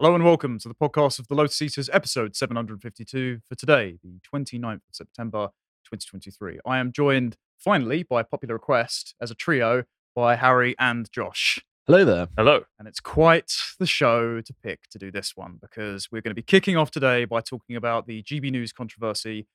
Hello and welcome to the podcast of the Lotus Eaters, episode 752 for today, the 29th of September 2023. I am joined finally by popular request as a trio by Harry and Josh. Hello there. Hello. And it's quite the show to pick to do this one because we're going to be kicking off today by talking about the GB News controversy,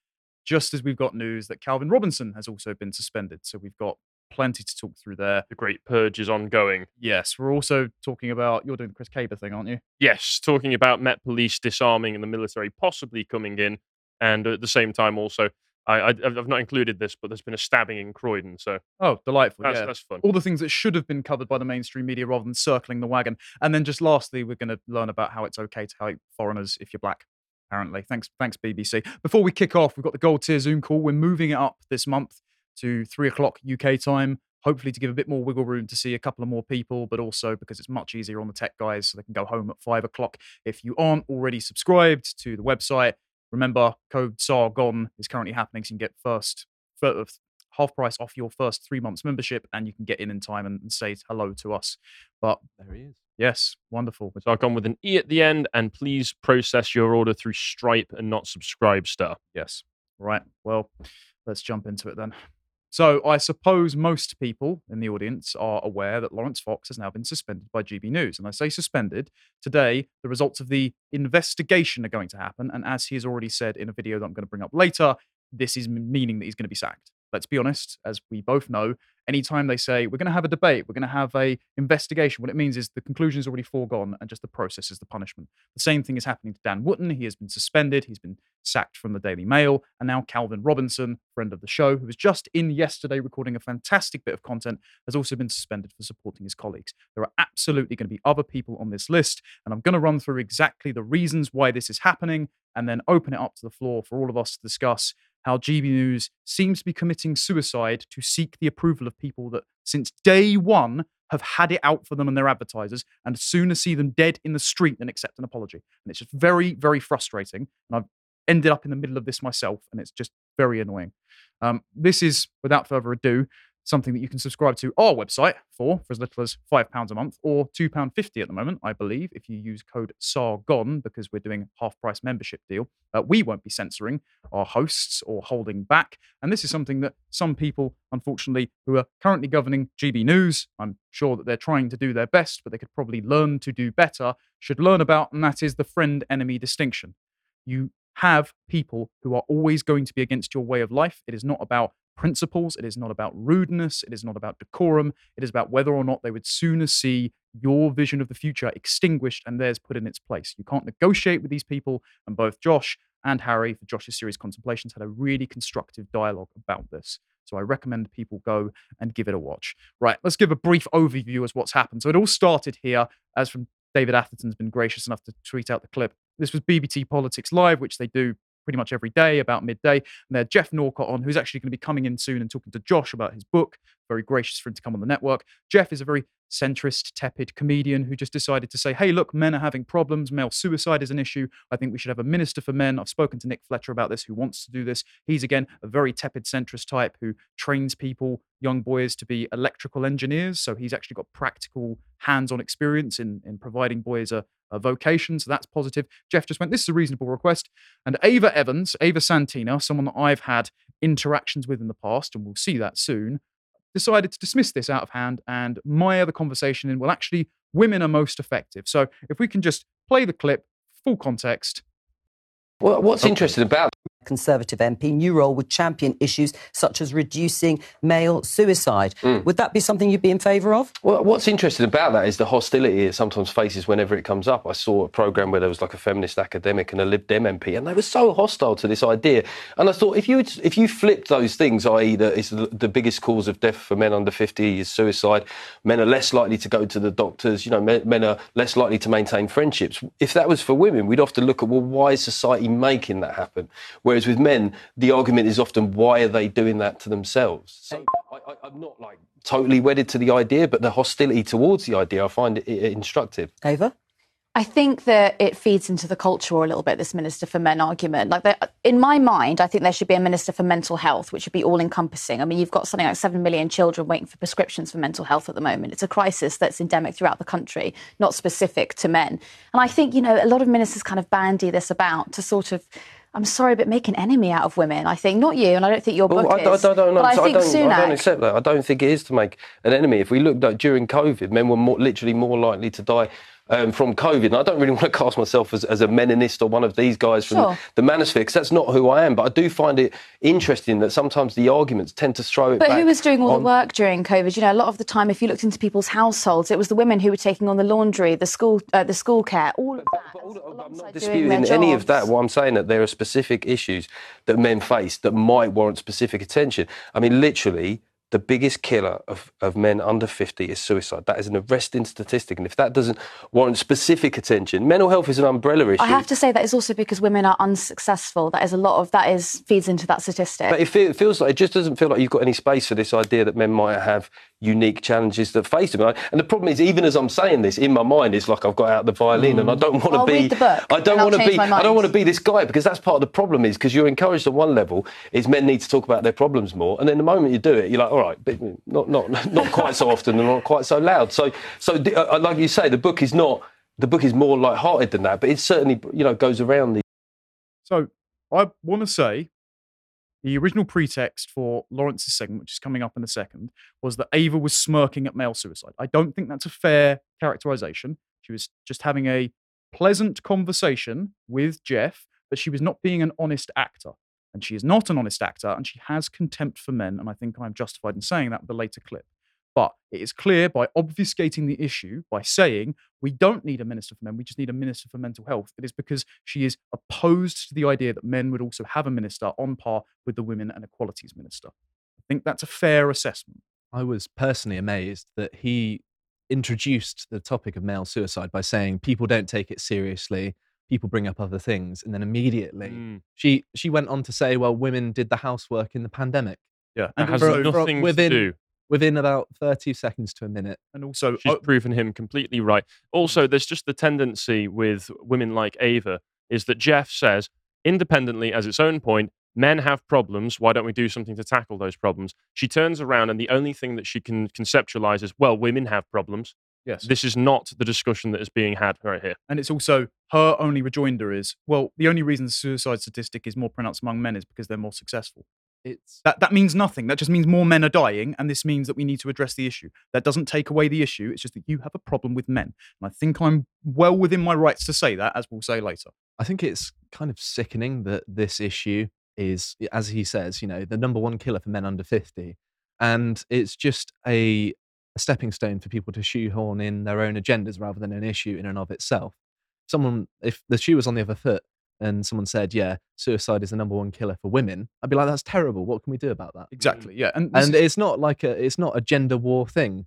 just as we've got news that Calvin Robinson has also been suspended. So we've got plenty to talk through there. The Great Purge is ongoing. Yes, we're also talking about you're doing the Chris Kaba thing, aren't you? Yes, talking about Met Police disarming and the military possibly coming in, and at the same time also, I, I I've not included this, but there's been a stabbing in Croydon, so Oh, delightful. that's yeah. that's fun. all the things that should have been covered by the mainstream media rather than circling the wagon. And then just lastly, we're going to learn about how it's okay to hate foreigners if you're black. Apparently, thanks, thanks BBC. Before we kick off, we've got the gold tier Zoom call. We're moving it up this month to three o'clock UK time. Hopefully, to give a bit more wiggle room to see a couple of more people, but also because it's much easier on the tech guys, so they can go home at five o'clock. If you aren't already subscribed to the website, remember code SARGON is currently happening, so you can get first fir- uh, half price off your first three months membership, and you can get in in time and, and say hello to us. But There he is. yes, wonderful. So I've gone with an E at the end, and please process your order through Stripe and not Subscribestar. Yes. Right. Well, let's jump into it then. So, I suppose most people in the audience are aware that Laurence Fox has now been suspended by GB News. And I say suspended. Today, the results of the investigation are going to happen. And as he has already said in a video that I'm going to bring up later, this is meaning that he's going to be sacked. Let's be honest, as we both know, anytime they say we're going to have a debate, we're going to have a investigation, what it means is the conclusion is already foregone and just the process is the punishment. The same thing is happening to Dan Wootton. He has been suspended. He's been sacked from the Daily Mail. And now Calvin Robinson, friend of the show, who was just in yesterday recording a fantastic bit of content, has also been suspended for supporting his colleagues. There are absolutely going to be other people on this list. And I'm going to run through exactly the reasons why this is happening and then open it up to the floor for all of us to discuss how GB News seems to be committing suicide to seek the approval of people that, since day one, have had it out for them and their advertisers, and sooner see them dead in the street than accept an apology. And it's just very, very frustrating. And I've ended up in the middle of this myself, and it's just very annoying. Um, this is, without further ado, something that you can subscribe to our website for for as little as £5 a month or £2.50 at the moment, I believe, if you use code SARGON because we're doing half price membership deal. Uh, we won't be censoring our hosts or holding back. And this is something that some people, unfortunately, who are currently governing GB News, I'm sure that they're trying to do their best, but they could probably learn to do better, should learn about, and that is the friend enemy distinction. You have people who are always going to be against your way of life. It is not about principles. It is not about rudeness. It is not about decorum. It is about whether or not they would sooner see your vision of the future extinguished and theirs put in its place. You can't negotiate with these people. And both Josh and Harry, for Josh's series Contemplations, had a really constructive dialogue about this. So I recommend people go and give it a watch. Right, let's give a brief overview as what's happened. So it all started here, as from David Atherton's been gracious enough to tweet out the clip. This was BBC Politics Live, which they do pretty much every day about midday. And they Geoff Norcott on, who's actually going to be coming in soon and talking to Josh about his book. Very gracious for him to come on the network. Geoff is a very centrist, tepid comedian who just decided to say, hey, look, men are having problems. Male suicide is an issue. I think we should have a minister for men. I've spoken to Nick Fletcher about this, who wants to do this. He's, again, a very tepid centrist type who trains people, young boys, to be electrical engineers. So he's actually got practical hands on experience in, in providing boys a, a vocation. So that's positive. Geoff just went, this is a reasonable request. And Ava Evans, Ava Santina, someone that I've had interactions with in the past, and we'll see that soon, decided to dismiss this out of hand and mire the conversation in, well, actually, women are most effective. So if we can just play the clip, full context. Well, what's interesting about Conservative MP, new role would champion issues such as reducing male suicide. Hmm. Would that be something you'd be in favour of? well, what's interesting about that is the hostility it sometimes faces whenever it comes up. I saw a program where there was like a feminist academic and a Lib Dem MP, and they were so hostile to this idea. And I thought if you if you flipped those things, i.e., that it's the, the biggest cause of death for men under fifty is suicide. Men are less likely to go to the doctors. You know, men, men are less likely to maintain friendships. If that was for women, we'd often look at well, why is society making that happen? Whereas with men, the argument is often why are they doing that to themselves? So I, I, I'm not like totally wedded to the idea, but the hostility towards the idea, I find it, it instructive. Ava? I think that it feeds into the culture a little bit, this Minister for Men argument. Like, in my mind, I think there should be a Minister for Mental Health, which would be all encompassing. I mean, you've got something like 7 million children waiting for prescriptions for mental health at the moment. It's a crisis that's endemic throughout the country, not specific to men. And I think, you know, a lot of ministers kind of bandy this about to sort of. I'm sorry, but make an enemy out of women. I think not you, and I don't think your oh, book Well, I, I is. don't, know. but I think I, don't, I don't accept that. I don't think it is to make an enemy. If we looked at during COVID, men were more, literally more likely to die. Um, from COVID, and I don't really want to cast myself as, as a meninist or one of these guys from Sure. the manosphere, because that's not who I am. But I do find it interesting that sometimes the arguments tend to throw it But who was doing all on- the work during COVID? You know, a lot of the time, if you looked into people's households, it was the women who were taking on the laundry, the school, uh, the school care, all of that. But all- I'm not disputing any of that. What I'm saying that there are specific issues that men face that might warrant specific attention. I mean, literally, the biggest killer of, of men under 50 is suicide. That is an arresting statistic. And if that doesn't warrant specific attention, mental health is an umbrella issue. I have to say that is also because women are unsuccessful. That is a lot of that is feeds into that statistic. But it, fe- it feels like it just doesn't feel like you've got any space for this idea that men might have unique challenges that face them. And the problem is, even as I'm saying this, in my mind, it's like I've got out the violin, and I don't want to be. read the book, I don't want to be. I don't want to be this guy because that's part of the problem. Is because you're encouraged on one level, is men need to talk about their problems more, and then the moment you do it, you're like, all right, but not not not quite so often and not quite so loud. So so the- uh, like you say, the book is not. The book is more light-hearted than that, but it certainly you know goes around the. So I want to say the original pretext for Laurence's segment, which is coming up in a second, was that Ava was smirking at male suicide. I don't think that's a fair characterization. She was just having a pleasant conversation with Geoff, but she was not being an honest actor. And she is not an honest actor, and she has contempt for men. And I think I'm justified in saying that with the later clip. But it is clear by obfuscating the issue, by saying we don't need a minister for men, we just need a minister for mental health. It is because she is opposed to the idea that men would also have a minister on par with the women and equalities minister. I think that's a fair assessment. I was personally amazed that he introduced the topic of male suicide by saying people don't take it seriously, people bring up other things, and then immediately Mm. she she went on to say, well, women did the housework in the pandemic. Yeah. That And has also, nothing within- to do. Within about 30 seconds to a minute. and also She's oh, proven him completely right. Also, mm. there's just the tendency with women like Ava is that Geoff says, independently as its own point, men have problems. Why don't we do something to tackle those problems? She turns around and the only thing that she can conceptualize is, well, women have problems. yes. This is not the discussion that is being had right here. And it's also her only rejoinder is, well, the only reason the suicide statistic is more pronounced among men is because they're more successful. It's That that means nothing. That just means more men are dying, and this means that we need to address the issue. That doesn't take away the issue. It's just that you have a problem with men. And I think I'm well within my rights to say that, as we'll say later. I think it's kind of sickening that this issue is, as he says, you know, the number one killer for men under 50. And it's just a, a stepping stone for people to shoehorn in their own agendas rather than an issue in and of itself. Someone, if the shoe was on the other foot and someone said, yeah, suicide is the number one killer for women, I'd be like, that's terrible. What can we do about that? Exactly. Yeah. And, And is- it's not like a, it's not a gender war thing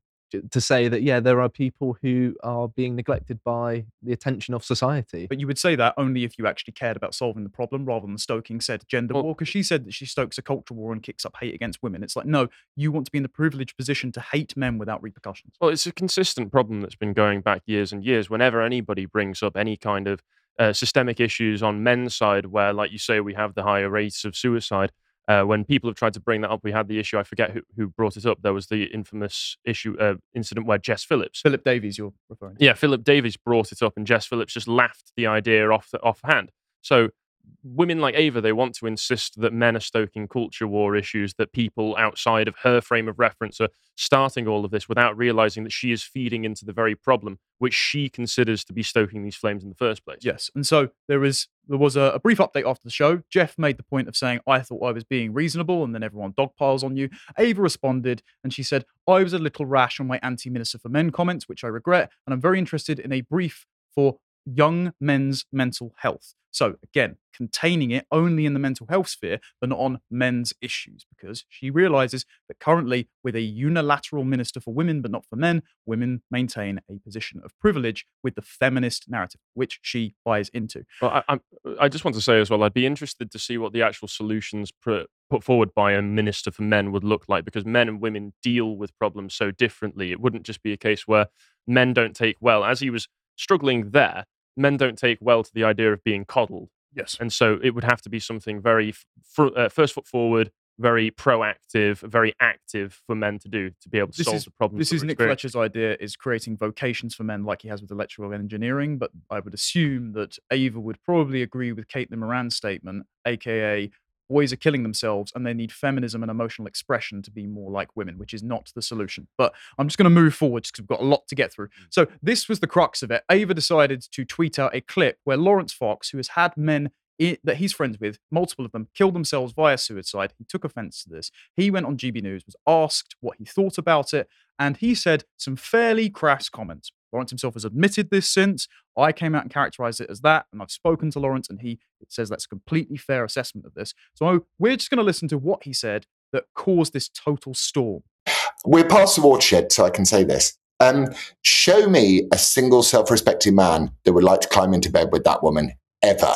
to say that, yeah, there are people who are being neglected by the attention of society. but you would say that only if you actually cared about solving the problem rather than stoking said gender Well- war. Because she said that she stokes a cultural war and kicks up hate against women. It's like, no, you want to be in the privileged position to hate men without repercussions. Well, it's a consistent problem that's been going back years and years. Whenever anybody brings up any kind of uh, systemic issues on men's side, where, like you say, we have the higher rates of suicide, uh, when people have tried to bring that up, we had the issue. I forget who, who brought it up. There was the infamous issue uh, incident where Jess Phillips, Philip Davies, you're referring to. yeah, Philip Davies brought it up, and Jess Phillips just laughed the idea off the, offhand. So women like Ava, they want to insist that men are stoking culture war issues, that people outside of her frame of reference are starting all of this without realizing that she is feeding into the very problem which she considers to be stoking these flames in the first place. Yes, and so there was there was a, a brief update after the show. Geoff made the point of saying, "I thought I was being reasonable," and then everyone dogpiles on you. Ava responded, and she said, "I was a little rash on my anti-minister for men comments, which I regret, and I'm very interested in a brief for young men's mental health." So again, containing it only in the mental health sphere, but not on men's issues, because she realizes that currently, with a unilateral minister for women but not for men, women maintain a position of privilege with the feminist narrative, which she buys into. Well, I, I'm- just want to say as well, I'd be interested to see what the actual solutions pr- put forward by a minister for men would look like because men and women deal with problems so differently. It wouldn't just be a case where men don't take well. As he was struggling there, men don't take well to the idea of being coddled. Yes. And so it would have to be something very f- fr- uh, first foot forward, very proactive, very active for men to do to be able to This solve is- the problem. This is Nick. Fletcher's idea is creating vocations for men like he has with electrical engineering, but I would assume that Ava would probably agree with Caitlin Moran's statement, aka boys are killing themselves and they need feminism and emotional expression to be more like women, which is not the solution. But I'm just going to move forward because we've got a lot to get through. Mm. So this was the crux of it. Ava decided to tweet out a clip where Laurence Fox, who has had men that he's friends with, multiple of them, killed themselves via suicide. He took offense to this. He went on GB News, was asked what he thought about it, and he said some fairly crass comments. Laurence himself has admitted this since. I came out and characterized it as that, and I've spoken to Laurence, and he says that's a completely fair assessment of this. So we're just going to listen to what he said that caused this total storm. We're past the watershed, so I can say this. Um, show me a single self respecting man that would like to climb into bed with that woman ever.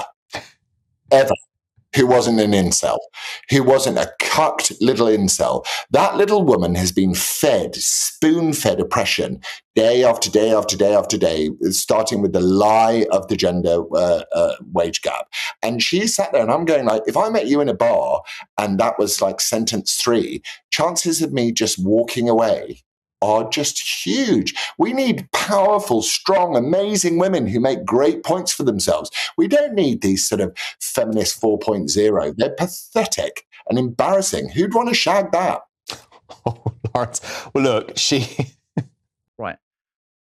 Ever. Who wasn't an incel, who wasn't a cucked little incel. That little woman has been fed, spoon fed oppression day after day after day after day, starting with the lie of the gender uh, uh, wage gap. And she sat there, and I'm going like, if I met you in a bar and that was like sentence three, chances of me just walking away are just huge. We need powerful, strong, amazing women who make great points for themselves. We don't need these sort of feminist 4.0. They're pathetic and embarrassing. Who'd want to shag that? Oh, Laurence. Well, look, she. Right.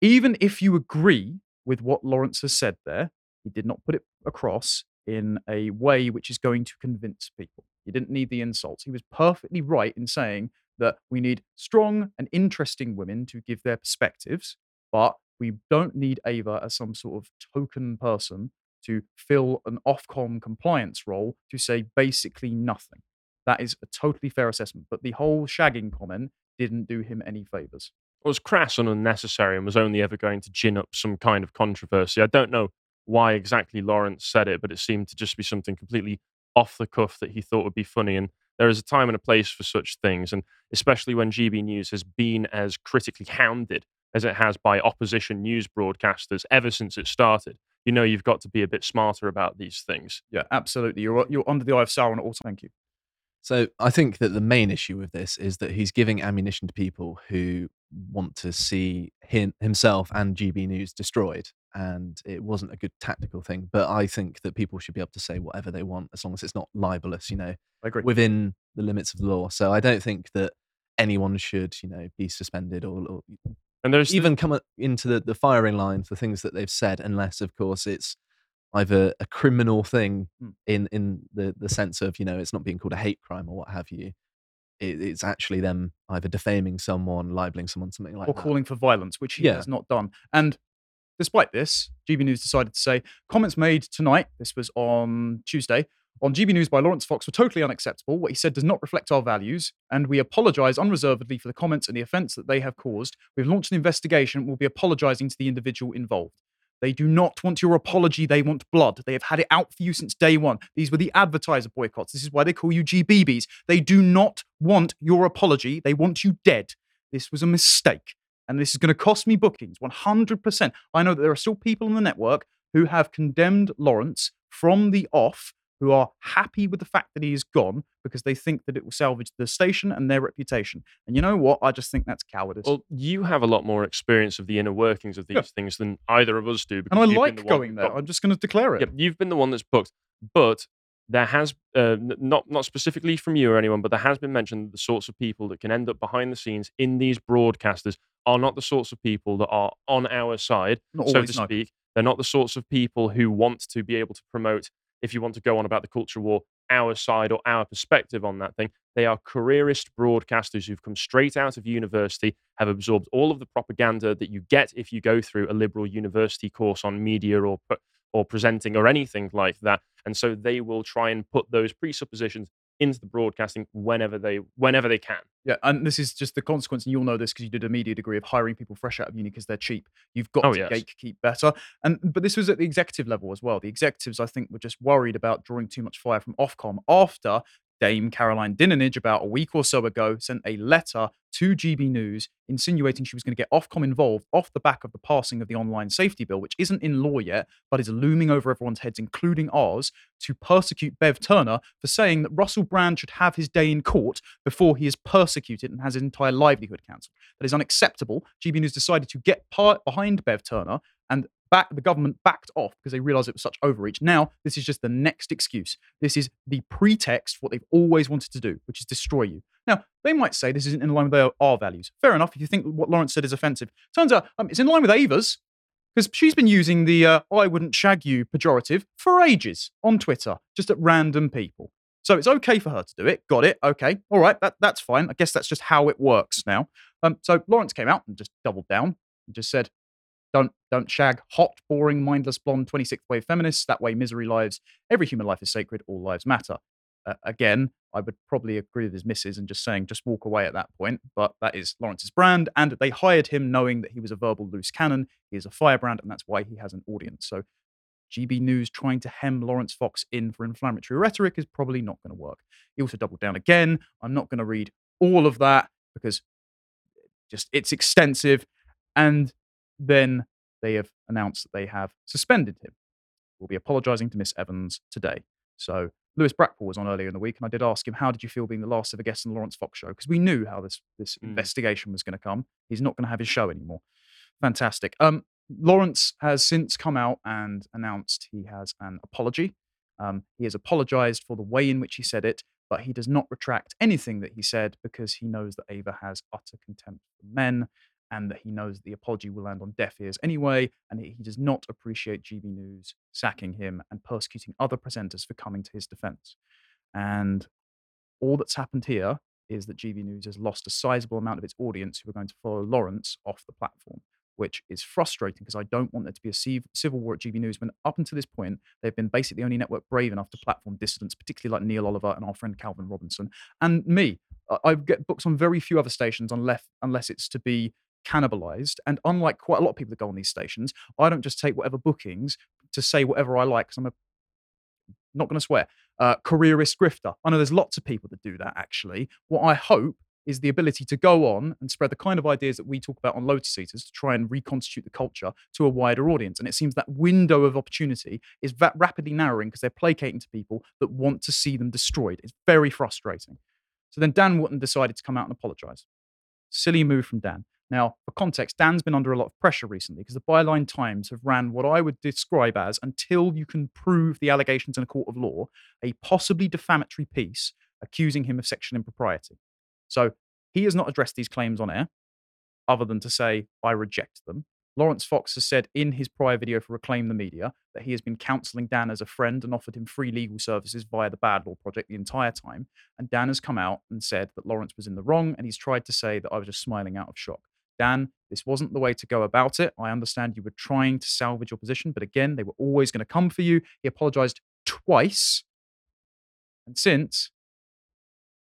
Even if you agree with what Laurence has said there, he did not put it across in a way which is going to convince people. He didn't need the insults. He was perfectly right in saying that we need strong and interesting women to give their perspectives, but we don't need Ava as some sort of token person to fill an Ofcom compliance role to say basically nothing. That is a totally fair assessment. But the whole shagging comment didn't do him any favors. It was crass and unnecessary and was only ever going to gin up some kind of controversy. I don't know why exactly Laurence said it, but it seemed to just be something completely off the cuff that he thought would be funny. And there is a time and a place for such things, and especially when GB News has been as critically hounded as it has by opposition news broadcasters ever since it started. You know, you've got to be a bit smarter about these things. Yeah, absolutely. You're you're under the eye of Sauron at all. Thank you. So I think that the main issue with this is that he's giving ammunition to people who want to see him himself and GB News destroyed, and it wasn't a good tactical thing. But I think that people should be able to say whatever they want as long as it's not libelous, you know, I agree. within the limits of the law. So I don't think that anyone should, you know, be suspended or, or And there's even come into the, the firing line for things that they've said, unless, of course, it's either a criminal thing Hmm. in in the the sense of you know it's not being called a hate crime or what have you. It, it's actually them either defaming someone, libeling someone, something like or that. Or calling for violence, which he Yeah. has not done. And despite this, GB News decided to say comments made tonight, this was on Tuesday, on GB News by Laurence Fox were totally unacceptable. What he said does not reflect our values, and we apologize unreservedly for the comments and the offense that they have caused. We've launched an investigation We'll be apologizing to the individual involved. They do not want your apology, they want blood. They have had it out for you since day one. These were the advertiser boycotts. This is why they call you GBBs. They do not want your apology, they want you dead. This was a mistake and this is going to cost me bookings 100%. I know that there are still people on the network who have condemned Laurence from the off, who are happy with the fact that he is gone because they think that it will salvage the station and their reputation. And you know what? I just think that's cowardice. Well, you have a lot more experience of the inner workings of these Yeah. things than either of us do. and I like going there. got- I'm just going to declare it. Yep, you've been the one that's booked, but there has uh, not not specifically from you or anyone, but there has been mentioned that the sorts of people that can end up behind the scenes in these broadcasters are not the sorts of people that are on our side, Not so to speak. They're not the sorts of people who want to be able to promote, if you want to go on about the culture war, our side or our perspective on that thing. They are careerist broadcasters who've come straight out of university, have absorbed all of the propaganda that you get if you go through a liberal university course on media or or presenting or anything like that. And so they will try and put those presuppositions into the broadcasting whenever they whenever they can. Yeah, and this is just the consequence, and you'll know this because you did a media degree of hiring people fresh out of uni because they're cheap. You've got Oh, to yes. gatekeep better, and but this was at the executive level as well. The executives, I think, were just worried about drawing too much fire from Ofcom after Dame Caroline Dinenage about a week or so ago, sent a letter to GB News insinuating she was going to get Ofcom involved off the back of the passing of the online safety bill, which isn't in law yet, but is looming over everyone's heads, including ours, to persecute Bev Turner for saying that Russell Brand should have his day in court before he is persecuted and has his entire livelihood cancelled. That is unacceptable. GB News decided to get part behind Bev Turner and back the government backed off because they realized it was such overreach. Now, this is just the next excuse. This is the pretext for what they've always wanted to do, which is destroy you. Now, they might say this isn't in line with their, our values. Fair enough if you think what Laurence said is offensive. Turns out um, it's in line with Ava's because she's been using the uh, I wouldn't shag you pejorative for ages on Twitter, just at random people. So it's okay for her to do it. Got it. Okay. All right. That, that's fine. I guess that's just how it works now. Um, so Laurence came out and just doubled down and just said, don't don't shag hot, boring, mindless, blonde 26th wave feminists. That way, misery lives. Every human life is sacred. All lives matter. Uh, again, I would probably agree with his missus and just saying just walk away at that point. But that is Laurence's brand, and they hired him knowing that he was a verbal loose cannon. He is a firebrand, and that's why he has an audience. So, GB News trying to hem Laurence Fox in for inflammatory rhetoric is probably not going to work. He also doubled down again. I'm not going to read all of that because just it's extensive, and then they have announced that they have suspended him. We'll be apologising to Miss Evans today. So Lewis Brackpool was on earlier in the week, and I did ask him, "How did you feel being the last ever guest on the Laurence Fox show?" Because we knew how this this Mm. investigation was going to come. He's not going to have his show anymore. Fantastic. Um, Laurence has since come out and announced he has an apology. Um, he has apologized for the way in which he said it, but he does not retract anything that he said because he knows that Ava has utter contempt for men and that he knows that the apology will land on deaf ears anyway, and he does not appreciate GB News sacking him and persecuting other presenters for coming to his defense. And all that's happened here is that GB News has lost a sizable amount of its audience who are going to follow Laurence off the platform, which is frustrating because I don't want there to be a civil war at GB News when up until this point they've been basically the only network brave enough to platform dissidents, particularly like Neil Oliver and our friend Calvin Robinson and me. I- get books on very few other stations unless unless it's to be cannibalized. And unlike quite a lot of people that go on these stations, I don't just take whatever bookings to say whatever I like because I'm a not going to swear, uh, careerist grifter. I know there's lots of people that do that actually. What I hope is the ability to go on and spread the kind of ideas that we talk about on Lotus Eaters to try and reconstitute the culture to a wider audience. And it seems that window of opportunity is va- rapidly narrowing because they're placating to people that want to see them destroyed. It's very frustrating. So then Dan Wootton decided to come out and apologize. Silly move from Dan. Now, for context, Dan's been under a lot of pressure recently because the Byline Times have ran what I would describe as, until you can prove the allegations in a court of law, a possibly defamatory piece accusing him of sexual impropriety. So he has not addressed these claims on air, other than to say, I reject them. Laurence Fox has said in his prior video for Reclaim the Media that he has been counseling Dan as a friend and offered him free legal services via the Bad Law Project the entire time. And Dan has come out and said that Laurence was in the wrong, and he's tried to say that I was just smiling out of shock. Dan, this wasn't the way to go about it. I understand you were trying to salvage your position, but again, they were always going to come for you. He apologized twice. And since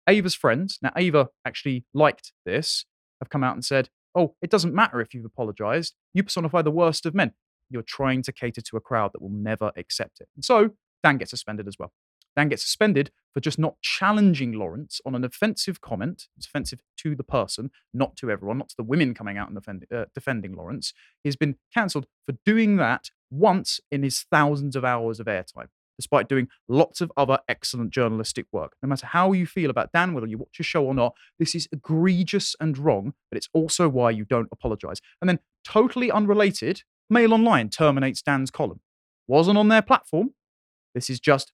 Ava's friends, now Ava actually liked this, have come out and said, oh, it doesn't matter if you've apologized. You personify the worst of men. You're trying to cater to a crowd that will never accept it. And so Dan gets suspended as well. Dan gets suspended for just not challenging Laurence on an offensive comment. It's offensive to the person, not to everyone, not to the women coming out and defend, uh, defending Laurence. He's been cancelled for doing that once in his thousands of hours of airtime, despite doing lots of other excellent journalistic work. No matter how you feel about Dan, whether you watch his show or not, this is egregious and wrong, but it's also why you don't apologize. And then, totally unrelated, Mail Online terminates Dan's column. Wasn't on their platform, this is just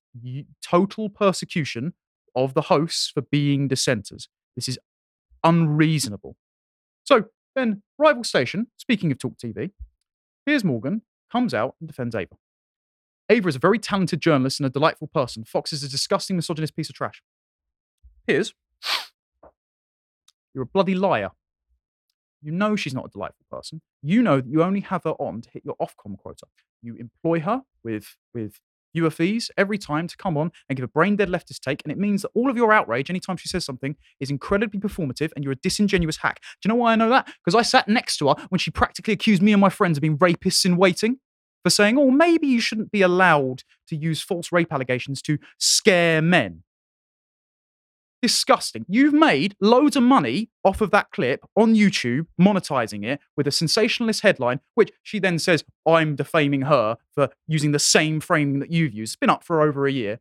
total persecution of the hosts for being dissenters. This is unreasonable. So then, rival station, speaking of Talk TV, Piers Morgan comes out and defends Ava. Ava is a very talented journalist and a delightful person. Fox is a disgusting misogynist piece of trash. Piers, you're a bloody liar. You know she's not a delightful person. You know that you only have her on to hit your Ofcom quota. You employ her with with fees every time to come on and give a brain dead leftist take, and it means that all of your outrage anytime she says something is incredibly performative, and you're a disingenuous hack. Do you know why I know that? Because I sat next to her when she practically accused me and my friends of being rapists in waiting for saying, "Oh, maybe you shouldn't be allowed to use false rape allegations to scare men." Disgusting. You've made loads of money off of that clip on YouTube, monetizing it with a sensationalist headline, which she then says, I'm defaming her for using the same framing that you've used. It's been up for over a year.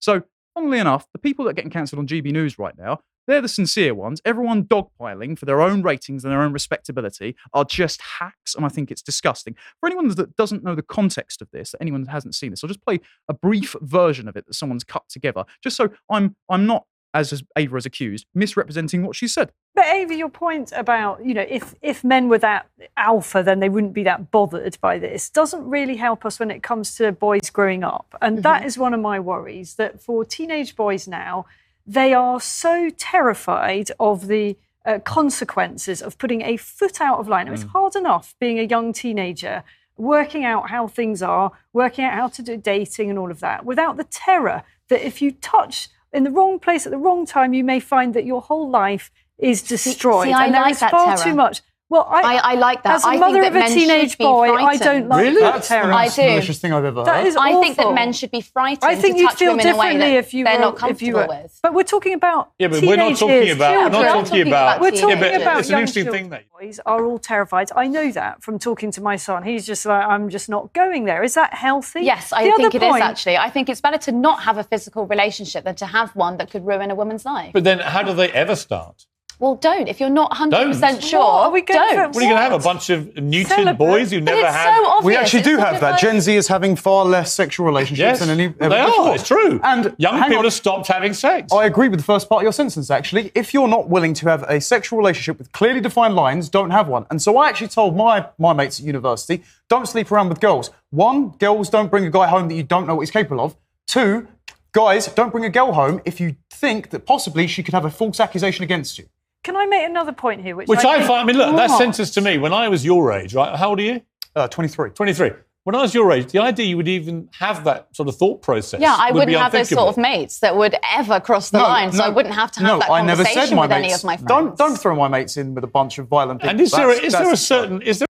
So, funnily enough, the people that are getting cancelled on GB News right now, they're the sincere ones. Everyone dogpiling for their own ratings and their own respectability are just hacks, and I think it's disgusting. For anyone that doesn't know the context of this, anyone that hasn't seen this, I'll just play a brief version of it that someone's cut together, just so I'm I'm not, as Ava has accused, misrepresenting what she said. But Ava, your point about you know if if men were that alpha, then they wouldn't be that bothered by this. Doesn't really help us when it comes to boys growing up, and that is one of my worries. That for teenage boys now, they are so terrified of the uh, consequences of putting a foot out of line. It's hard enough being a young teenager, working out how things are, working out how to do dating and all of that, without the terror that if you touch in the wrong place at the wrong time, you may find that your whole life is destroyed. see, I and there like is that far terror. too much. Well, I, I, I like that. as a I think mother that of a teenage boy, I don't like Really? that That's the terror. I most do. malicious thing I've ever That heard. is I think that men should be frightened I think to you touch feel women in a way differently that if you they're were, not if comfortable you were. with. But we're talking about Yeah, but we're not talking about. We're children. not We're talking talking about. about We're talking but about it's an young interesting thing that Boys are all terrified. I know that from talking to my son. He's just like, I'm just not going there. Is that healthy? Yes, I The think other it is point- actually. I think it's better to not have a physical relationship than to have one that could ruin a woman's life. But then, how do they ever start? Well, don't. If you're not 100% Don't. sure, What? Are we going for- don't. What are you going to have? A bunch of neutered Celebrate. boys who But never it's had. so obvious. we actually It's do such have that. like- Gen Gen Z is having far less sexual relationships Yes, than any ever they are. before. It's true. And young people on. have stopped having sex. I agree with the first part of your sentence, actually. If you're not willing to have a sexual relationship with clearly defined lines, don't have one. And so I actually told my, my mates at university, don't sleep around with girls. One, girls don't bring a guy home that you don't know what he's capable of. Two, guys, don't bring a girl home if you think that possibly she could have a false accusation against you. Can I make another point here? Which, Which I think- find, I mean, look, that What? sentence to me, when I was your age, right? How old are you? Uh, 23. 23. When I was your age, the idea you would even have that sort of thought process. Yeah, I would wouldn't be have those sort of mates that would ever cross the line, so I wouldn't have to have no, that I never conversation said my with mates. any of my friends. Don't, don't throw my mates in with a bunch of violent people. And is there, a, That's- is there a certain, is there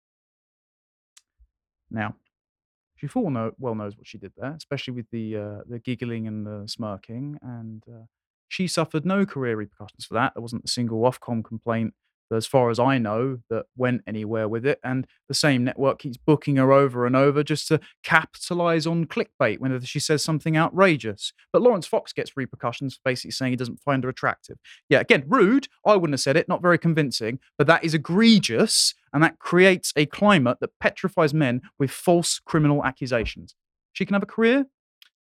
Now, she full know, well knows what she did there, especially with the uh, the giggling and the smirking, and uh, she suffered no career repercussions for that. There wasn't a single Ofcom complaint, as far as I know, that went anywhere with it. And the same network keeps booking her over and over just to capitalize on clickbait whenever she says something outrageous. But Laurence Fox gets repercussions for basically saying he doesn't find her attractive. Yeah, again, rude. I wouldn't have said it, not very convincing, but that is egregious. And that creates a climate that petrifies men with false criminal accusations. She can have a career?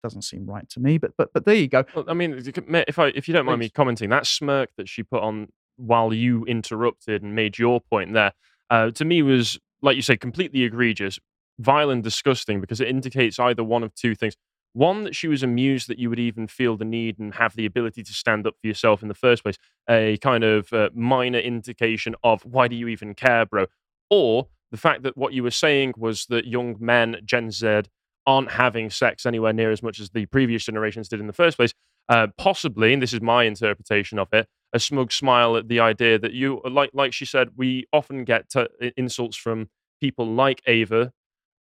Doesn't seem right to me, but but but there you go. Well, I mean, if I if you don't mind me commenting, that smirk that she put on while you interrupted and made your point there, uh, to me was like you say, completely egregious, vile, and disgusting because it indicates either one of two things. One, that she was amused that you would even feel the need and have the ability to stand up for yourself in the first place. A kind of uh, minor indication of why do you even care, bro? Or the fact that what you were saying was that young men, Gen Z, aren't having sex anywhere near as much as the previous generations did in the first place. Uh, possibly, and this is my interpretation of it, a smug smile at the idea that you, like, like she said, we often get t- insults from people like Ava,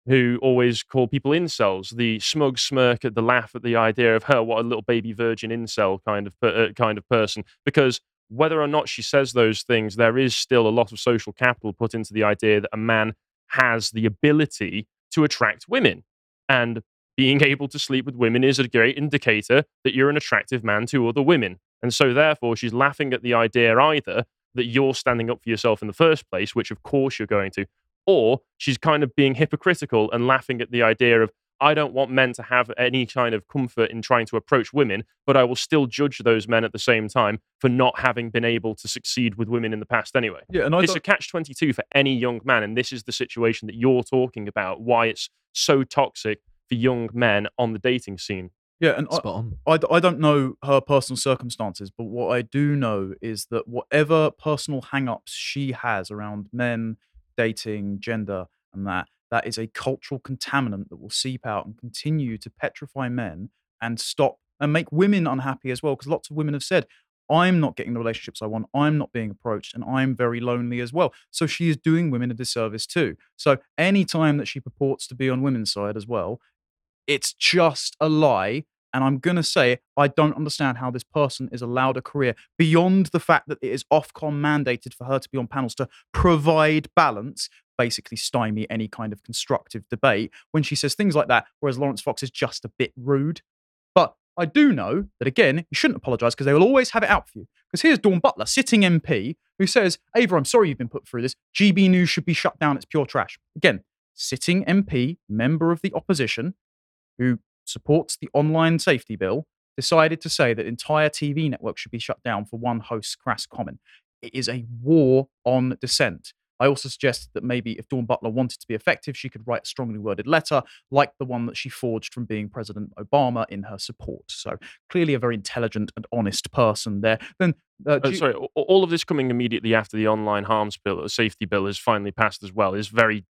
who always call people incels. The smug smirk at the laugh at the idea of her, what a little baby virgin incel kind of per, uh, kind of person. Because whether or not she says those things, there is still a lot of social capital put into the idea that a man has the ability to attract women. And being able to sleep with women is a great indicator that you're an attractive man to other women. And so, therefore, she's laughing at the idea either that you're standing up for yourself in the first place, which of course you're going to, or she's kind of being hypocritical and laughing at the idea of, I don't want men to have any kind of comfort in trying to approach women, but I will still judge those men at the same time for not having been able to succeed with women in the past anyway. Yeah, and I it's a don't- catch 22 for any young man. And this is the situation that you're talking about, why it's so toxic for young men on the dating scene. Yeah, and Spot on. I, I, d- I don't know her personal circumstances, but what I do know is that whatever personal hang ups she has around men, dating, gender, and that, that is a cultural contaminant that will seep out and continue to petrify men and stop and make women unhappy as well. Because lots of women have said, I'm not getting the relationships I want. I'm not being approached, and I'm very lonely as well. So she is doing women a disservice too. So any time that she purports to be on women's side as well, it's just a lie And I'm going to say, I don't understand how this person is allowed a career beyond the fact that it is Ofcom mandated for her to be on panels to provide balance, basically stymie any kind of constructive debate when she says things like that, whereas Laurence Fox is just a bit rude. But I do know that, again, you shouldn't apologise because they will always have it out for you. Because here's Dawn Butler, sitting MP, who says, Ava, I'm sorry you've been put through this. GB News should be shut down. It's pure trash. Again, sitting MP, member of the opposition, who supports the online safety bill, decided to say that entire TV networks should be shut down for one host's crass comment. It is a war on dissent. I also suggested that maybe if Dawn Butler wanted to be effective, she could write a strongly worded letter like the one that she forged from being President Obama in her support. So clearly a very intelligent and honest person there. Then, uh, Uh, you- sorry, all of this coming immediately after the online harms bill, safety bill, is finally passed as well is very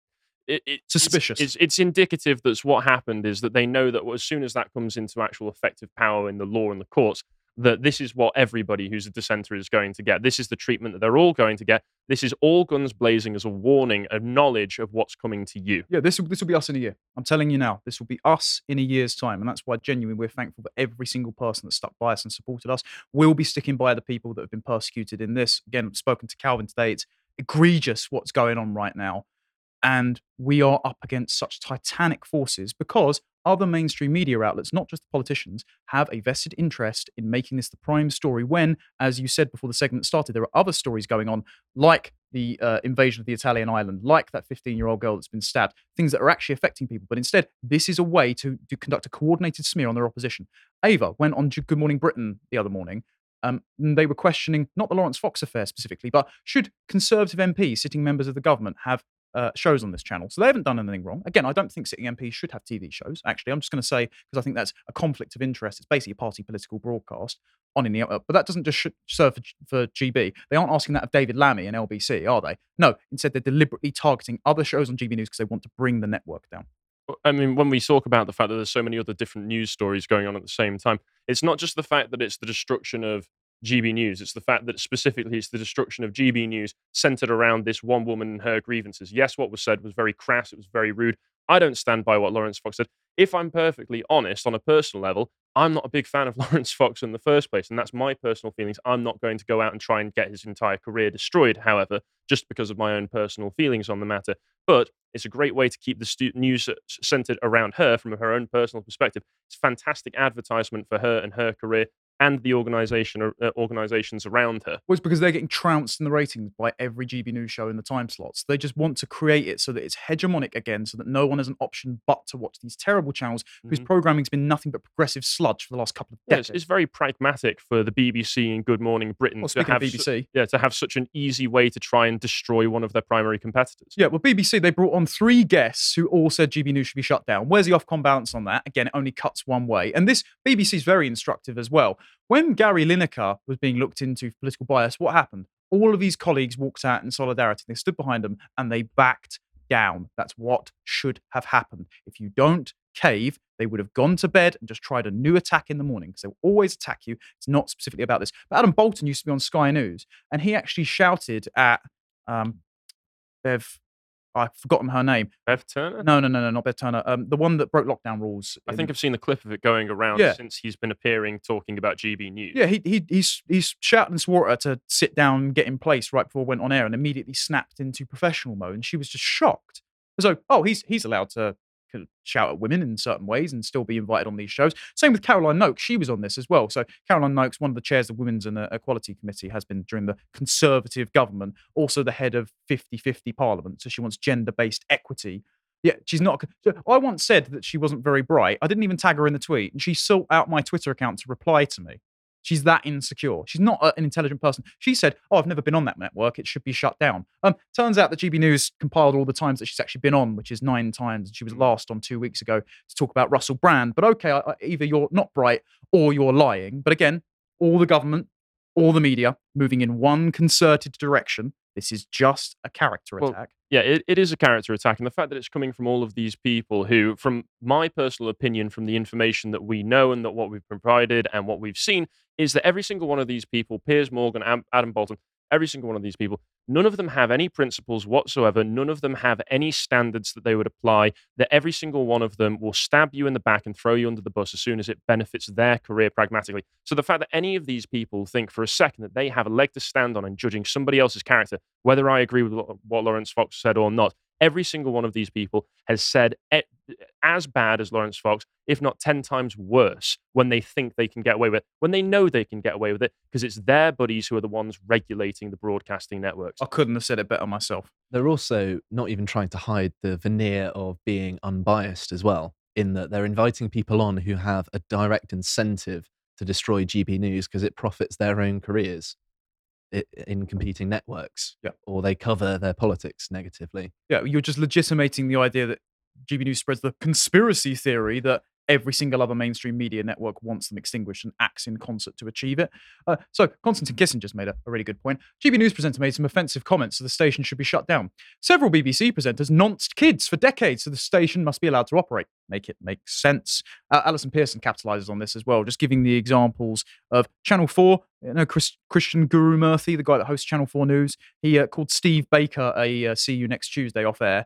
it, it- it's- Suspicious. It's, it's, indicative that what happened is that they know that as soon as that comes into actual effective power in the law and the courts, that this is what everybody who's a dissenter is going to get. This is the treatment that they're all going to get. This is all guns blazing as a warning, a knowledge of what's coming to you. Yeah, this will this will be us in a year. I'm telling you now, this will be us in a year's time, and that's why genuinely we're thankful for every single person that stuck by us and supported us. We'll be sticking by the people that have been persecuted in this. Again, I've spoken to Calvin today. It's egregious what's going on right now, and we are up against such titanic forces because other mainstream media outlets, not just the politicians, have a vested interest in making this the prime story. When, as you said before the segment started, there are other stories going on, like the uh, invasion of the Italian island, like that 15 year old girl that's been stabbed, things that are actually affecting people. But instead, this is a way to, to conduct a coordinated smear on their opposition. Ava went on Good Morning Britain the other morning. Um, they were questioning not the Laurence Fox affair specifically, but should Conservative MPs, sitting members of the government, have uh, shows on this channel. So they haven't done anything wrong. Again, I don't think sitting MPs should have TV shows. Actually, I'm just going to say because I think that's a conflict of interest. It's basically a party political broadcast on in the uh, but that doesn't just serve for, for GB. They aren't asking that of David Lammy and LBC, are they? No. Instead, they're deliberately targeting other shows on GB News because they want to bring the network down. I mean, when we talk about the fact that there's so many other different news stories going on at the same time, it's not just the fact that it's the destruction of GB News. It's the fact that specifically it's the destruction of GB News centered around this one woman and her grievances. Yes, what was said was very crass. It was very rude. I don't stand by what Laurence Fox said. If I'm perfectly honest on a personal level, I'm not a big fan of Laurence Fox in the first place. And that's my personal feelings. I'm not going to go out and try and get his entire career destroyed, however, just because of my own personal feelings on the matter. But it's a great way to keep the stu- news uh, centered around her from her own personal perspective. It's fantastic advertisement for her and her career and the organization uh, organizations around her. Well, it's because they're getting trounced in the ratings by every GB News show in the time slots. They just want to create it so that it's hegemonic again, so that no one has an option but to watch these terrible channels whose Mhm. programming's been nothing but progressive sludge for the last couple of Yeah, decades. it's, it's very pragmatic for the BBC and Good Morning Britain Well, to have su- BBC. yeah, to have such an easy way to try and destroy one of their primary competitors. Yeah, well, BBC, they brought on three guests who all said GB News should be shut down. Where's the Ofcom balance on that? Again, it only cuts one way. And this BBC is very instructive as well. When Gary Lineker was being looked into for political bias, what happened? All of his colleagues walked out in solidarity. They stood behind him and they backed down. That's what should have happened. If you don't cave, they would have gone to bed and just tried a new attack in the morning because they will always attack you. It's not specifically about this. But Adam Boulton used to be on Sky News and he actually shouted at um, Bev, I've forgotten her name. Bev Turner? No, no, no, no, not Bev Turner. Um, the one that broke lockdown rules. I in- think I've seen the clip of it going around Yeah. since he's been appearing talking about GB News. Yeah, he, he he's he's shouted and swore at her to sit down and get in place right before it went on air, and immediately snapped into professional mode, and she was just shocked. So, oh, he's he's allowed to of shout at women in certain ways and still be invited on these shows. Same with Caroline Nokes; she was on this as well. So, Caroline Nokes, one of the chairs of Women's and uh, Equality Committee, has been during the Conservative government, also the head of 50-50 Parliament. So, she wants gender-based equity. Yeah, she's not. I once said that she wasn't very bright. I didn't even tag her in the tweet, and she sought out my Twitter account to reply to me. She's that insecure. She's not a- an intelligent person. She said, "Oh, I've never been on that network. It should be shut down." Um, turns out that GB News compiled all the times that she's actually been on, which is nine times. And she was last on two weeks ago to talk about Russell Brand. But okay, I, I- either you're not bright or you're lying. But again, all the government, all the media moving in one concerted direction. This is just a character Well, attack. Yeah, it, it is a character attack. And the fact that it's coming from all of these people who, from my personal opinion, from the information that we know and that what we've provided and what we've seen, is that every single one of these people, Piers Morgan, Adam Boulton, every single one of these people, none of them have any principles whatsoever. None of them have any standards that they would apply. That every single one of them will stab you in the back and throw you under the bus as soon as it benefits their career pragmatically. So the fact that any of these people think for a second that they have a leg to stand on in judging somebody else's character, whether I agree with what Laurence Fox said or not, every single one of these people has said as bad as Laurence Fox, if not 10 times worse, when they think they can get away with it, when they know they can get away with it, because it's their buddies who are the ones regulating the broadcasting networks. I couldn't have said it better myself. They're also not even trying to hide the veneer of being unbiased as well, in that they're inviting people on who have a direct incentive to destroy GB News because it profits their own careers i- in competing networks. Yeah. Or they cover their politics negatively. Yeah, you're just legitimating the idea that GB News spreads the conspiracy theory that every single other mainstream media network wants them extinguished and acts in concert to achieve it. Uh, so Konstantin Kisin's made a, a really good point. GB News presenter made some offensive comments, so the station should be shut down. Several BBC presenters nonced kids for decades, so the station must be allowed to operate. Make it make sense. Uh, Allison Pearson capitalizes on this as well, just giving the examples of Channel 4, you know, Chris, Krishnan Guru Murthy, the guy that hosts Channel 4 News. He uh, called Steve Baker a uh, see you next Tuesday off air.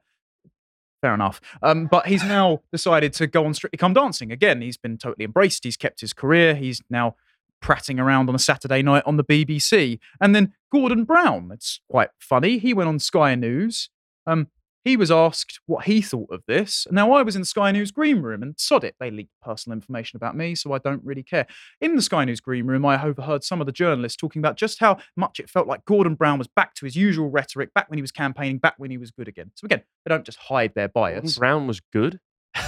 Fair enough. Um, but he's now decided to go on Strictly Come Dancing. Again, he's been totally embraced. He's kept his career. He's now prattling around on a Saturday night on the BBC. And then Gordon Brown, it's quite funny. He went on Sky News. Um, he was asked what he thought of this. Now, I was in the Sky News green room and sod it, they leaked personal information about me, so I don't really care. In the Sky News green room, I overheard some of the journalists talking about just how much it felt like Gordon Brown was back to his usual rhetoric, back when he was campaigning, back when he was good again. So, again, they don't just hide their Gordon bias. Brown was good.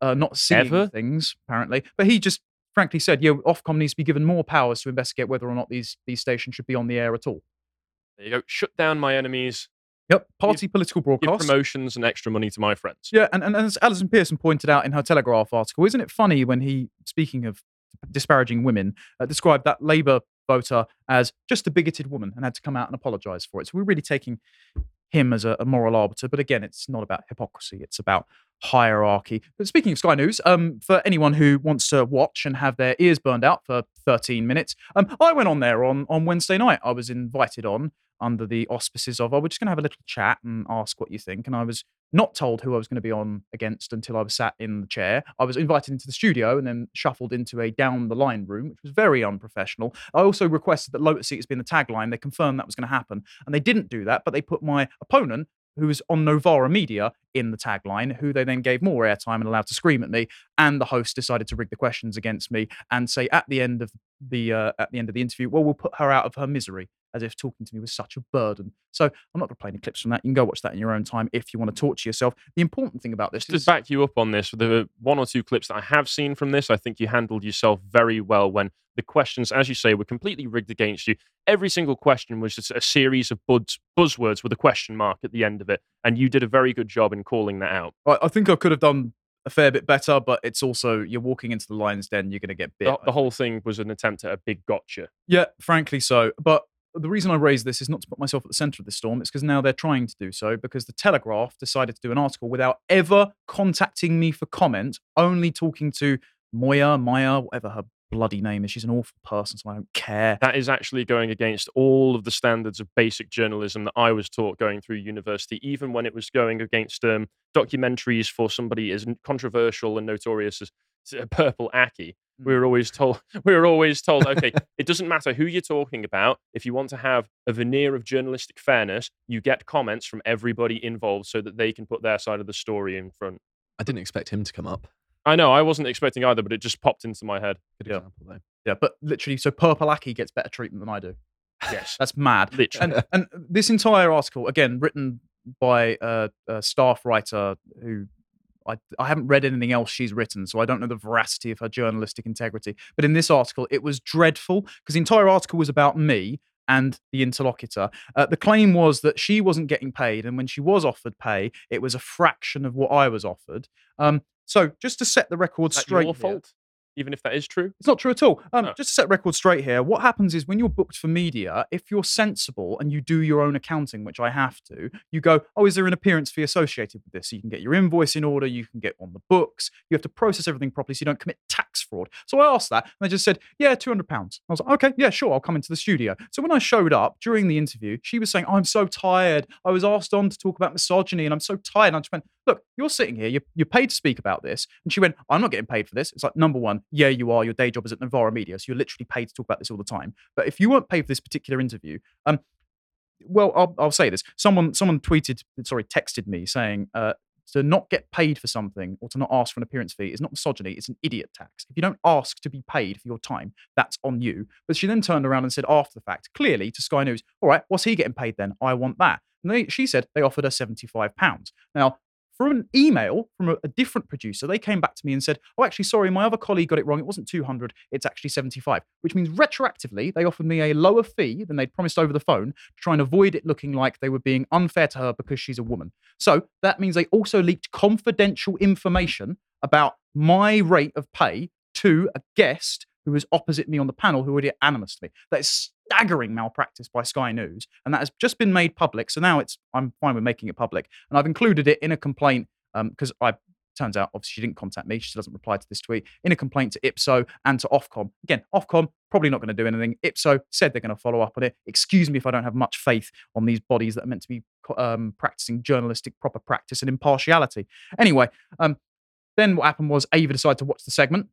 Uh, not seeing Ever? things, apparently. But he just frankly said, yeah, Ofcom needs to be given more powers to investigate whether or not these, these stations should be on the air at all. There you go. Shut down my enemies. Yep, party political Give broadcast. promotions and extra money to my friends. Yeah, and, and as Allison Pearson pointed out in her Telegraph article, isn't it funny when he, speaking of disparaging women, uh, described that Labour voter as just a bigoted woman and had to come out and apologise for it? So we're really taking him as a, a moral arbiter. But again, it's not about hypocrisy, it's about hierarchy. But speaking of Sky News, um, for anyone who wants to watch and have their ears burned out for 13 minutes, um, I went on there on, on Wednesday night. I was invited on under the auspices of, oh, we're just going to have a little chat and ask what you think. And I was not told who I was going to be on against until I was sat in the chair. I was invited into the studio and then shuffled into a down the line room, which was very unprofessional. I also requested that Lotus Eaters be been the tagline. They confirmed that was going to happen. And they didn't do that, but they put my opponent, who was on Novara Media, in the tagline, who they then gave more airtime and allowed to scream at me. And the host decided to rig the questions against me and say at the end of the uh, at the end of the interview, well, we'll put her out of her misery as if talking to me was such a burden. So I'm not going to play any clips from that. You can go watch that in your own time if you want to torture yourself. The important thing about this Just is to back you up on this, with the one or two clips that I have seen from this, I think you handled yourself very well when the questions, as you say, were completely rigged against you. Every single question was just a series of buzz, buzzwords with a question mark at the end of it. And you did a very good job in calling that out. I, I think I could have done a fair bit better, but it's also you're walking into the lion's den, you're going to get bit. The, the whole thing was an attempt at a big gotcha. Yeah, frankly so. But the reason I raise this is not to put myself at the center of the storm. It's because now they're trying to do so because the Telegraph decided to do an article without ever contacting me for comment, only talking to Moya, Maya, whatever her bloody name is. She's an awful person, so I don't care. That is actually going against all of the standards of basic journalism that I was taught going through university, even when it was going against um, documentaries for somebody as controversial and notorious as Purple Aki. We mm. were always told we were always told, okay, it doesn't matter who you're talking about. If you want to have a veneer of journalistic fairness, you get comments from everybody involved so that they can put their side of the story in front. I didn't expect him to come up. I know I wasn't expecting either, but it just popped into my head. Good Yeah. example, though. Yeah, but literally, so Purple Aki gets better treatment than I do. Yes. That's mad. Literally. And, and this entire article, again, written by a, a staff writer who I, I haven't read anything else she's written, so I don't know the veracity of her journalistic integrity. But in this article, it was dreadful because the entire article was about me and the interlocutor. Uh, the claim was that she wasn't getting paid, and when she was offered pay, it was a fraction of what I was offered. Um, so just to set the record straight, your fault, even if that is true. it's not true at all. Um, No. Just to set record straight here, what happens is when you're booked for media, if you're sensible and you do your own accounting, which I have to, you go, oh, is there an appearance fee associated with this? So you can get your invoice in order, you can get on the books, you have to process everything properly so you don't commit tax fraud. So I asked that, and they just said, "Yeah, two hundred pounds." I was like, "Okay, yeah, sure, I'll come into the studio." So when I showed up during the interview, she was saying, "I'm so tired. I was asked on to talk about misogyny, and I'm so tired." And I just went, "Look, you're sitting here. You're, you're paid to speak about this." And she went, "I'm not getting paid for this." It's like number one, yeah, you are. Your day job is at Novara Media, so you're literally paid to talk about this all the time. But if you weren't paid for this particular interview, um, well, I'll, I'll say this. Someone someone tweeted, sorry, texted me saying uh, to not get paid for something or to not ask for an appearance fee is not misogyny. It's an idiot tax. If you don't ask to be paid for your time, that's on you. But she then turned around and said after the fact, clearly to Sky News, all right, what's he getting paid then? I want that. And they, she said they offered her £75. Now, from an email from a, a, different producer, they came back to me and said, "Oh, actually, sorry, my other colleague got it wrong. It wasn't 200, it's actually 75." Which means retroactively, they offered me a lower fee than they'd promised over the phone to try and avoid it looking like they were being unfair to her because she's a woman. So that means they also leaked confidential information about my rate of pay to a guest who was opposite me on the panel who would animus to me. That is staggering malpractice by Sky News, and that has just been made public. So now it's I'm fine with making it public, and I've included it in a complaint because um, I turns out obviously she didn't contact me. She doesn't reply to this tweet in a complaint to Ipso and to Ofcom. Again, Ofcom probably not going to do anything. Ipso said they're going to follow up on it. Excuse me if I don't have much faith on these bodies that are meant to be um, practicing journalistic proper practice and impartiality. Anyway, um, then what happened was Ava decided to watch the segment.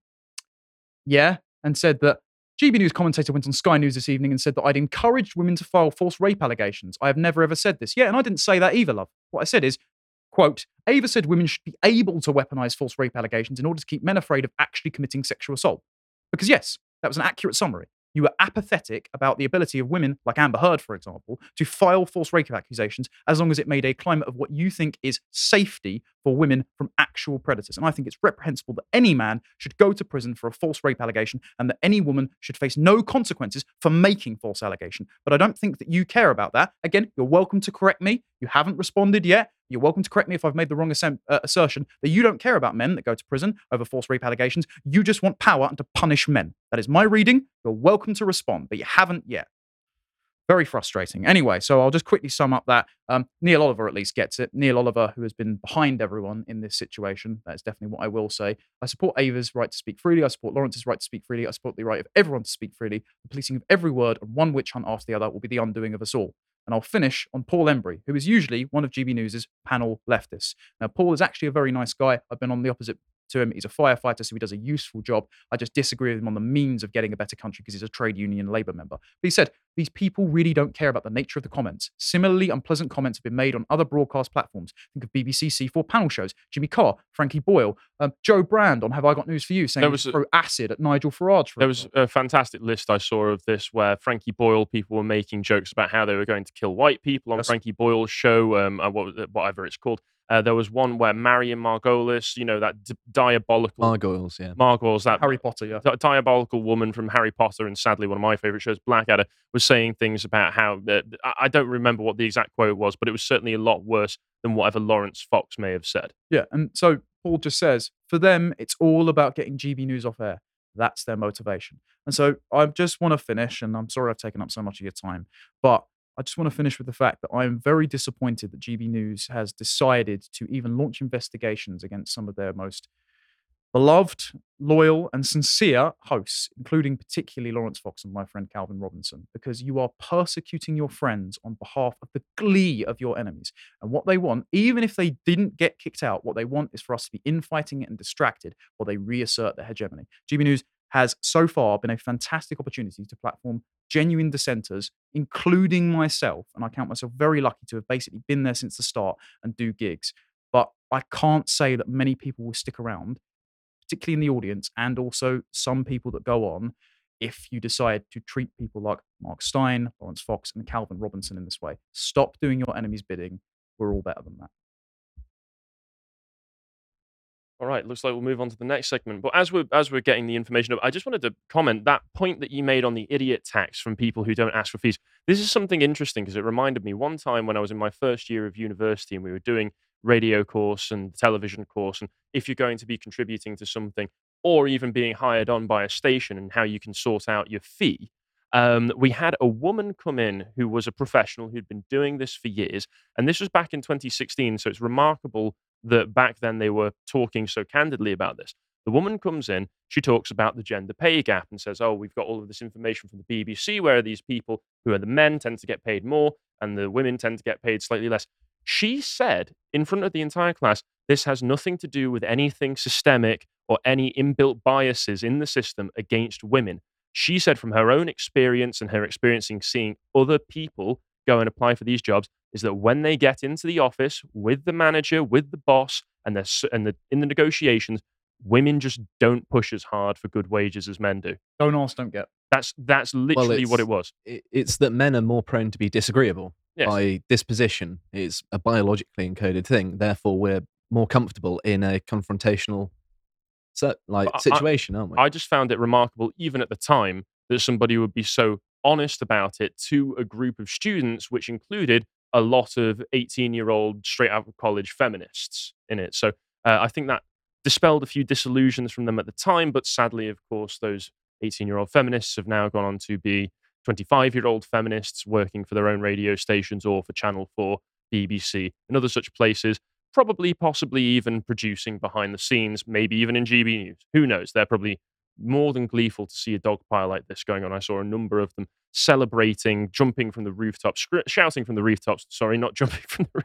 Yeah, and said that GB News commentator went on Sky News this evening and said that I'd encouraged women to file false rape allegations. I have never ever said this. Yeah, and I didn't say that either, love. What I said is, quote, Ava said women should be able to weaponize false rape allegations in order to keep men afraid of actually committing sexual assault. Because yes, that was an accurate summary. You were apathetic about the ability of women, like Amber Heard, for example, to file false rape accusations as long as it made a climate of what you think is safety for women from actual predators. And I think it's reprehensible that any man should go to prison for a false rape allegation and that any woman should face no consequences for making false allegation. But I don't think that you care about that. Again, you're welcome to correct me. You haven't responded yet. You're welcome to correct me if I've made the wrong uh, assertion that you don't care about men that go to prison over false rape allegations. You just want power and to punish men. That is my reading. You're welcome to respond, but you haven't yet. Very frustrating. Anyway, so I'll just quickly sum up that. Um, Neil Oliver at least gets it. Neil Oliver, who has been behind everyone in this situation, that's definitely what I will say. I support Ava's right to speak freely. I support Laurence's right to speak freely. I support the right of everyone to speak freely. The policing of every word and one witch hunt after the other will be the undoing of us all. And I'll finish on Paul Embery, who is usually one of GB News' panel leftists. Now, Paul is actually a very nice guy. I've been on the opposite to him. He's a firefighter, so he does a useful job. I just disagree with him on the means of getting a better country because he's a trade union Labour member. But he said, these people really don't care about the nature of the comments. Similarly, unpleasant comments have been made on other broadcast platforms. Think of BBC C4 panel shows, Jimmy Carr, Frankie Boyle, um, Jo Brand on Have I Got News for You, saying there was throw acid at Nigel Farage. there was a fantastic list I saw of this where Frankie Boyle people were making jokes about how they were going to kill white people on. Frankie Boyle's show, um, uh, whatever it's called. Uh, there was one where Miriam Margolyes, you know, that d- diabolical. Margolyes, yeah. Margolis, that. Harry Potter, yeah. Di- diabolical woman from Harry Potter and sadly one of my favourite shows, Blackadder, was saying things about how. Uh, I don't remember what the exact quote was, but it was certainly a lot worse than whatever Laurence Fox may have said. Yeah. And so Paul just says, for them, it's all about getting GB News off air. That's their motivation. And so I just want to finish, and I'm sorry I've taken up so much of your time, but I just want to finish with the fact that I am very disappointed that GB News has decided to even launch investigations against some of their most beloved, loyal, and sincere hosts, including particularly Laurence Fox and my friend Calvin Robinson, because you are persecuting your friends on behalf of the glee of your enemies. And what they want, even if they didn't get kicked out, what they want is for us to be infighting and distracted while they reassert their hegemony. GB News has so far been a fantastic opportunity to platform genuine dissenters, including myself. And I count myself very lucky to have basically been there since the start and do gigs. But I can't say that many people will stick around, particularly in the audience, and also some people that go on if you decide to treat people like Mark Steyn, Laurence Fox, and Calvin Robinson in this way. Stop doing your enemy's bidding. We're all better than that. All right, looks like we'll move on to the next segment. But as we're as we're getting the information up, I just wanted to comment that point that you made on the idiot tax from people who don't ask for fees. This is something interesting because it reminded me one time when I was in my first year of university and we were doing radio course and television course, and if you're going to be contributing to something or even being hired on by a station and how you can sort out your fee. Um, we had a woman come in who was a professional who'd been doing this for years, and this was back in 2016. So it's remarkable that back then they were talking so candidly about this. The woman comes in, she talks about the gender pay gap and says, Oh, we've got all of this information from the BBC where these people who are the men tend to get paid more and the women tend to get paid slightly less. She said in front of the entire class, this has nothing to do with anything systemic or any inbuilt biases in the system against women. She said from her own experience and her experiencing seeing other people go and apply for these jobs is that when they get into the office with the manager, with the boss, and they're and the, in the negotiations, women just don't push as hard for good wages as men do. Don't ask, don't get. That's that's literally what it was. it- It's that men are more prone to be disagreeable Yes. by disposition. It's a biologically encoded thing. Therefore, we're more comfortable in a confrontational set, like But I- situation, aren't we? I just found it remarkable, even at the time, that somebody would be so honest about it to a group of students, which included a lot of 18 year old straight out of college feminists in it. So uh, I think that dispelled a few disillusions from them at the time. But sadly, of course, those 18 year old feminists have now gone on to be 25 year old feminists working for their own radio stations or for Channel 4, BBC, and other such places. Probably, possibly even producing behind the scenes, maybe even in GB News. Who knows? They're probably more than gleeful to see a dog pile like this going on. I saw a number of them celebrating, jumping from the rooftops, scr- shouting from the rooftops. Sorry, not jumping from the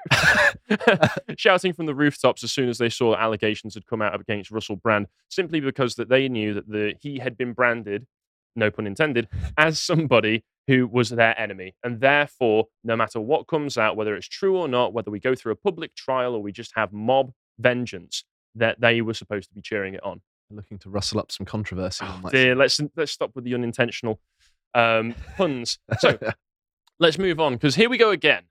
rooftops, shouting from the rooftops as soon as they saw allegations had come out against Russell Brand, simply because that they knew that the he had been branded, no pun intended, as somebody who was their enemy, and therefore, no matter what comes out, whether it's true or not, whether we go through a public trial or we just have mob vengeance, that they were supposed to be cheering it on. Looking to rustle up some controversy. on that Dear, let's let's stop with the unintentional um, puns. So let's move on because here we go again.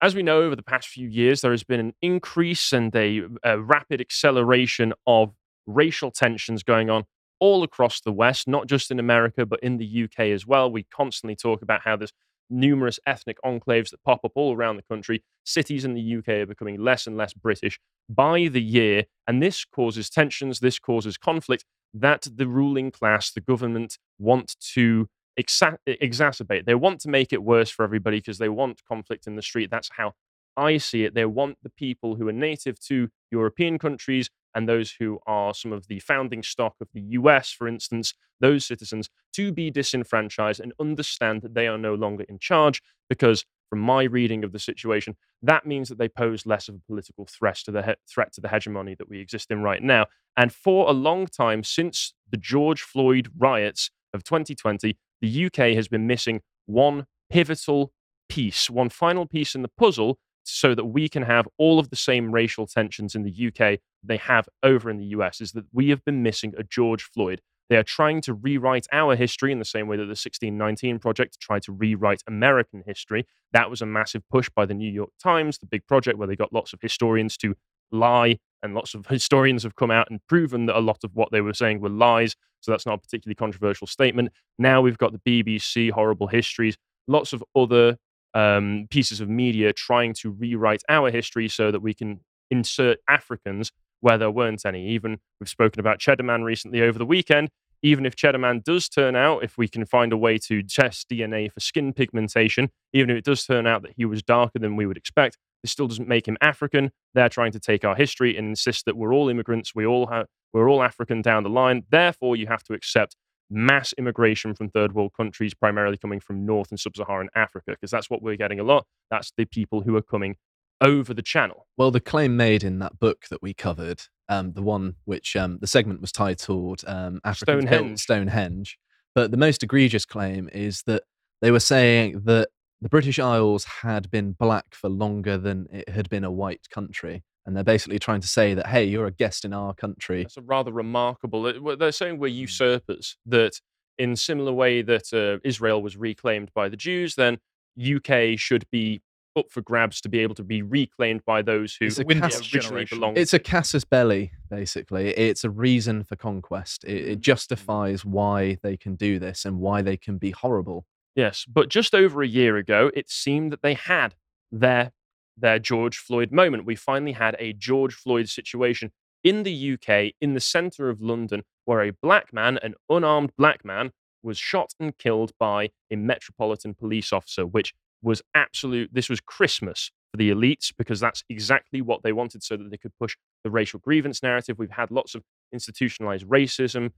As we know, over the past few years, there has been an increase and a, a rapid acceleration of racial tensions going on all across the West, not just in America, but in the UK as well. We constantly talk about how there's numerous ethnic enclaves that pop up all around the country. Cities in the UK are becoming less and less British by the year, and this causes tensions, this causes conflict that the ruling class, the government, want to exa- exacerbate. They want to make it worse for everybody because they want conflict in the street. That's how I see it. They want the people who are native to European countries and those who are some of the founding stock of the US, for instance, those citizens to be disenfranchised and understand that they are no longer in charge because from my reading of the situation, that means that they pose less of a political threat to the he- threat to the hegemony that we exist in right now. And for a long time, since the George Floyd riots of 2020, the UK has been missing one pivotal piece, one final piece in the puzzle, so that we can have all of the same racial tensions in the UK they have over in the US. Is that we have been missing a George Floyd. They are trying to rewrite our history in the same way that the 1619 Project tried to rewrite American history. That was a massive push by the New York Times, the big project where they got lots of historians to lie, and lots of historians have come out and proven that a lot of what they were saying were lies. So that's not a particularly controversial statement. Now we've got the BBC, Horrible Histories, lots of other um, pieces of media trying to rewrite our history so that we can insert Africans where there weren't any. Even we've spoken about Cheddar Man recently over the weekend. Even if Cheddar Man does turn out, if we can find a way to test DNA for skin pigmentation, even if it does turn out that he was darker than we would expect, this still doesn't make him African. They're trying to take our history and insist that we're all immigrants, we all have, we're all African down the line. Therefore, you have to accept mass immigration from third world countries, primarily coming from North and Sub Saharan Africa, because that's what we're getting a lot. That's the people who are coming over the channel. Well, the claim made in that book that we covered, um, the one which um, the segment was titled um, Stonehenge. Stonehenge. But the most egregious claim is that they were saying that the British Isles had been black for longer than it had been a white country. And they're basically trying to say that, hey, you're a guest in our country. That's a rather remarkable. They're saying we're usurpers. That in similar way that uh, Israel was reclaimed by the Jews, then UK should be up for grabs to be able to be reclaimed by those who It's caste originally belonged. It's a casus belli, basically. It's a reason for conquest. It, it justifies why they can do this and why they can be horrible. Yes, but just over a year ago, it seemed that they had their their George Floyd moment. We finally had a George Floyd situation in the UK, in the centre of London, where a black man, an unarmed black man, was shot and killed by a metropolitan police officer, which was absolute. This was Christmas for the elites because that's exactly what they wanted so that they could push the racial grievance narrative. We've had lots of institutionalized racism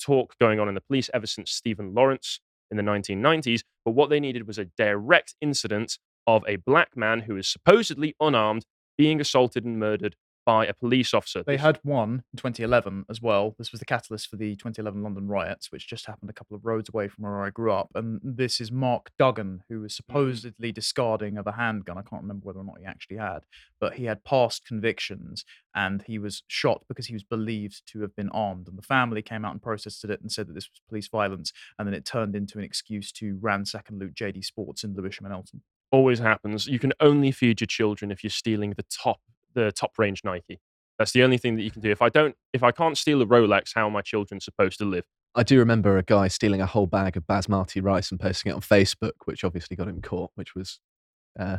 talk going on in the police ever since Stephen Lawrence in the 1990s. But what they needed was a direct incident of a black man who is supposedly unarmed being assaulted and murdered by a police officer. They had one in 2011 as well. This was the catalyst for the 2011 London riots, which just happened a couple of roads away from where I grew up. And this is Mark Duggan, who was mm-hmm. supposedly discarding of a handgun. I can't remember whether or not he actually had, but he had past convictions and he was shot because he was believed to have been armed. And the family came out and protested it and said that this was police violence. And then it turned into an excuse to ransack and loot JD Sports in Lewisham and Eltham. Always happens. You can only feed your children if you're stealing the top the top range Nike. That's the only thing that you can do. If I don't if I can't steal a Rolex, how are my children supposed to live? I do remember a guy stealing a whole bag of basmati rice and posting it on Facebook, which obviously got him caught, which was uh,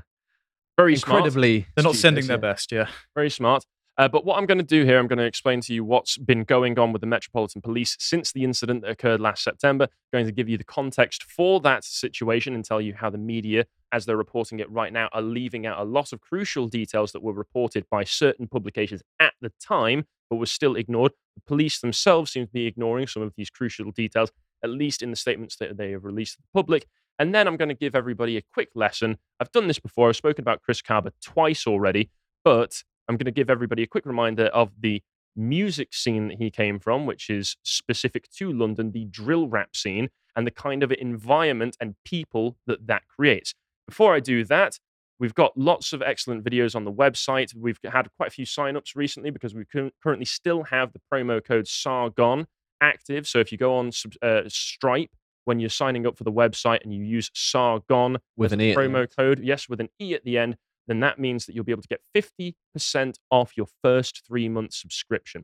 Very smart. incredibly. They're not sending stupid, their best, yeah. Very smart. Uh, but what I'm going to do here, I'm going to explain to you what's been going on with the Metropolitan Police since the incident that occurred last September. going to give you the context for that situation and tell you how the media, as they're reporting it right now, are leaving out a lot of crucial details that were reported by certain publications at the time, but were still ignored. The police themselves seem to be ignoring some of these crucial details, at least in the statements that they have released to the public. And then I'm going to give everybody a quick lesson. I've done this before. I've spoken about Chris Kaba twice already, but I'm going to give everybody a quick reminder of the music scene that he came from, which is specific to London, the drill rap scene, and the kind of environment and people that that creates. Before I do that, we've got lots of excellent videos on the website. We've had quite a few signups recently because we currently still have the promo code SARGON active. So if you go on uh, Stripe when you're signing up for the website and you use SARGON With an E promo code, yes, with an E at the end, then that means that you'll be able to get 50% off your first three month subscription.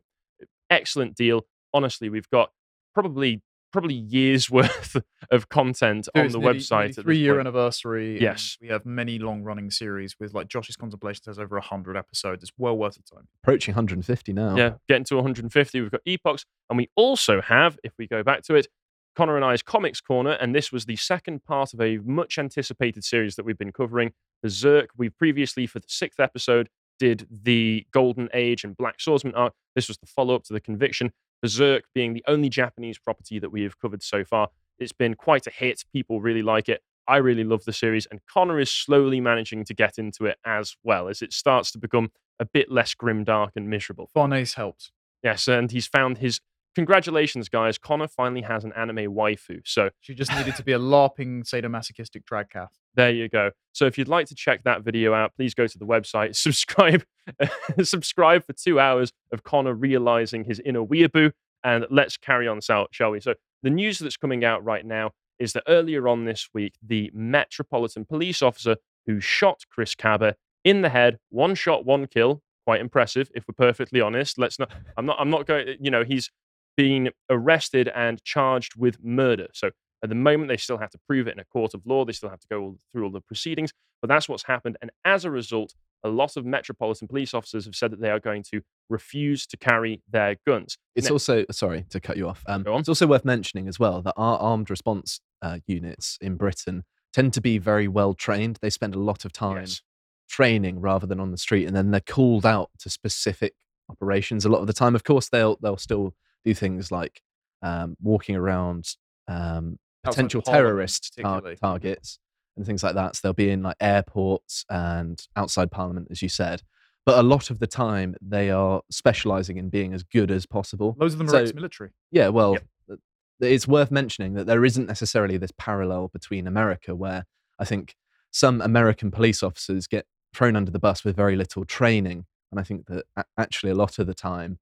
Excellent deal. Honestly, we've got probably probably years worth of content on It's the nearly- website. nearly Three year point. anniversary. Yes. We have many long running series with like Josh's Contemplations has over 100 episodes. It's well worth the time. Approaching 150 now. Yeah, getting to 150. We've got Epochs, and we also have, if we go back to it, Connor and I's Comics Corner, and this was the second part of a much anticipated series that we've been covering. Berserk. We previously, for the sixth episode, did the Golden Age and Black Swordsman arc. This was the follow up to the Conviction. Berserk being the only Japanese property that we have covered so far. It's been quite a hit. People really like it. I really love the series, and Connor is slowly managing to get into it as well as it starts to become a bit less grim, dark, and miserable. Farnese helped. Yes, and he's found his. Congratulations, guys! Connor finally has an anime waifu. So She just needed to be a LARPing sadomasochistic drag calf. there you go. So if you'd like to check that video out, please go to the website, subscribe, subscribe for two hours of Connor realizing his inner weeaboo, and let's carry on, shall shall we? So the news that's coming out right now is that earlier on this week, the Metropolitan Police officer who shot Chris Kaba in the head, one shot, one kill, quite impressive, if we're perfectly honest. Let's not. I'm not. I'm not going. You know, he's been arrested and charged with murder. So at the moment, they still have to prove it in a court of law. They still have to go through all the proceedings. But that's what's happened. And as a result, a lot of Metropolitan police officers have said that they are going to refuse to carry their guns. It's Now- also sorry to cut you off. Um, it's also worth mentioning as well that our armed response uh, units in Britain tend to be very well trained. They spend a lot of time Yes. training rather than on the street, and then they're called out to specific operations. A lot of the time, of course, they'll they'll still do things like um, walking around um, potential Parliament, terrorist tar- targets and things like that. So they'll be in like airports and outside Parliament, as you said. But a lot of the time, they are specializing in being as good as possible. Loads of them are So- ex-military. Yeah, well, Yep. it's worth mentioning that there isn't necessarily this parallel between America, where I think some American police officers get thrown under the bus with very little training. And I think that actually a lot of the time,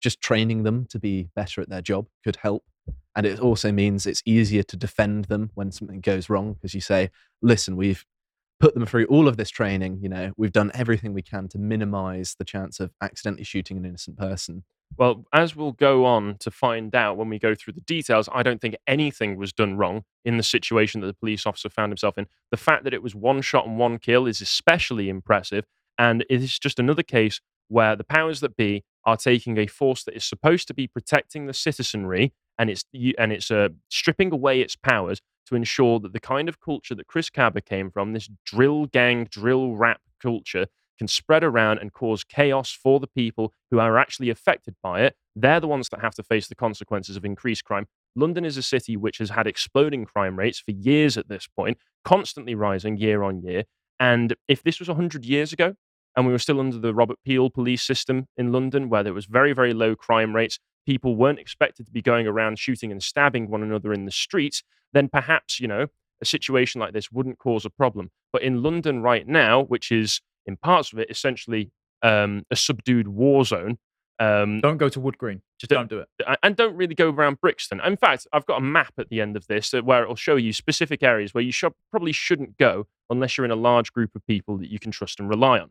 just training them to be better at their job could help. And it also means it's easier to defend them when something goes wrong because you say, listen, we've put them through all of this training. You know, we've done everything we can to minimize the chance of accidentally shooting an innocent person. Well, as we'll go on to find out when we go through the details, I don't think anything was done wrong in the situation that the police officer found himself in. The fact that it was one shot and one kill is especially impressive. And it is just another case where the powers that be are taking a force that is supposed to be protecting the citizenry and it's and it's uh, stripping away its powers to ensure that the kind of culture that Chris Kaba came from, this drill gang, drill rap culture can spread around and cause chaos for the people who are actually affected by it. They're the ones that have to face the consequences of increased crime. London is a city which has had exploding crime rates for years at this point, constantly rising year on year. And if this was 100 years ago, and we were still under the Robert Peel police system in London, where there was very, very low crime rates, people weren't expected to be going around shooting and stabbing one another in the streets, then perhaps, you know, a situation like this wouldn't cause a problem. But in London right now, which is in parts of it essentially um, a subdued war zone, um, Don't go to Wood Green. Just don't do it. and don't really go around Brixton. In fact, I've got a map at the end of this where it'll show you specific areas where you should, probably shouldn't go unless you're in a large group of people that you can trust and rely on.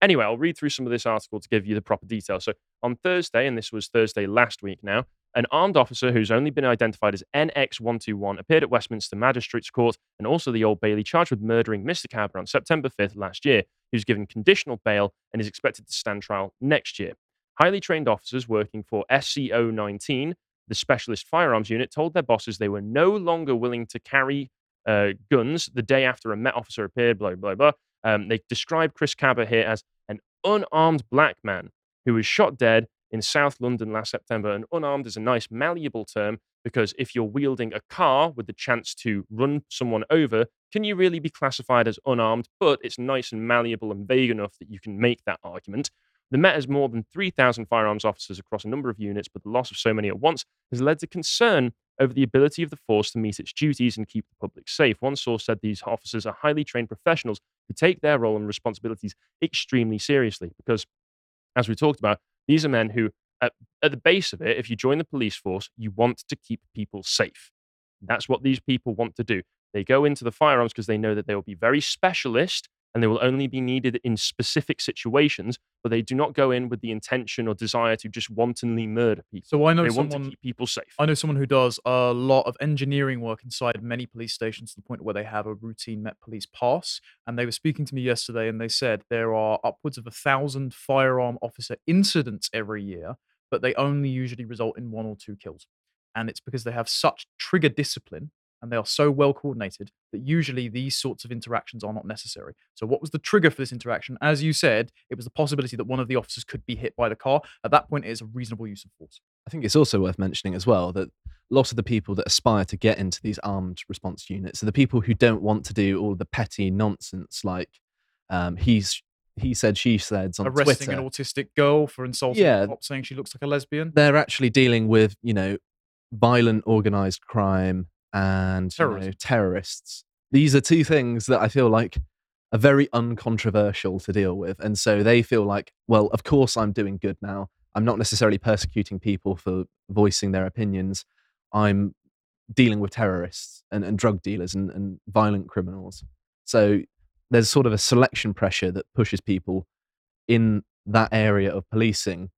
Anyway, I'll read through some of this article to give you the proper details. So, on Thursday, and this was Thursday last week now, an armed officer who's only been identified as NX121 appeared at Westminster Magistrates Court and also the Old Bailey charged with murdering Mr. Kaba on September 5th last year. He was given conditional bail and is expected to stand trial next year. Highly trained officers working for SCO 19, the Specialist Firearms Unit, told their bosses they were no longer willing to carry uh, guns the day after a Met officer appeared, blah, blah, blah. Um, they describe Chris Kaba here as an unarmed black man who was shot dead in South London last September. And unarmed is a nice, malleable term because if you're wielding a car with the chance to run someone over, can you really be classified as unarmed? But it's nice and malleable and vague enough that you can make that argument. The Met has more than 3,000 firearms officers across a number of units, but the loss of so many at once has led to concern over the ability of the force to meet its duties and keep the public safe. One source said these officers are highly trained professionals who take their role and responsibilities extremely seriously because, as we talked about, these are men who, at, at the base of it, if you join the police force, you want to keep people safe. That's what these people want to do. They go into the firearms because they know that they will be very specialist and they will only be needed in specific situations, but they do not go in with the intention or desire to just wantonly murder people. So I know they want to someone- keep people safe. I know someone who does a lot of engineering work inside many police stations to the point where they have a routine Met Police pass. And they were speaking to me yesterday and they said there are upwards of a thousand firearm officer incidents every year, but they only usually result in one or two kills. And it's because they have such trigger discipline and they are so well coordinated that usually these sorts of interactions are not necessary. So, what was the trigger for this interaction? As you said, it was the possibility that one of the officers could be hit by the car. At that point, it is a reasonable use of force. I think it's also worth mentioning as well that a lot of the people that aspire to get into these armed response units are the people who don't want to do all the petty nonsense like um, he's he said she said on arresting Twitter. an autistic girl for insulting Yeah. a cop, saying she looks like a lesbian. They're actually dealing with you know violent organized crime and you know, terrorists. These are two things that I feel like are very uncontroversial to deal with, and so they feel like, well, of course I'm doing good now. I'm not necessarily persecuting people for voicing their opinions. I'm dealing with terrorists and, and drug dealers and, and violent criminals. So there's sort of a selection pressure that pushes people in that area of policing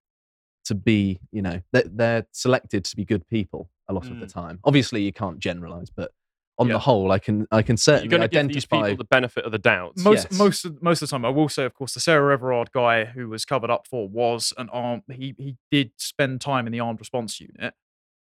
to be, you know, they're, they're selected to be good people a lot of the Mm. time. Obviously, you can't generalize, but on Yeah. the whole, I can I can You're certainly give these identify. people the benefit of the doubt. Most Yes. most of, most of the time, I will say, of course, the Sarah Everard guy who was covered up for was an armed. He he did spend time in the armed response unit.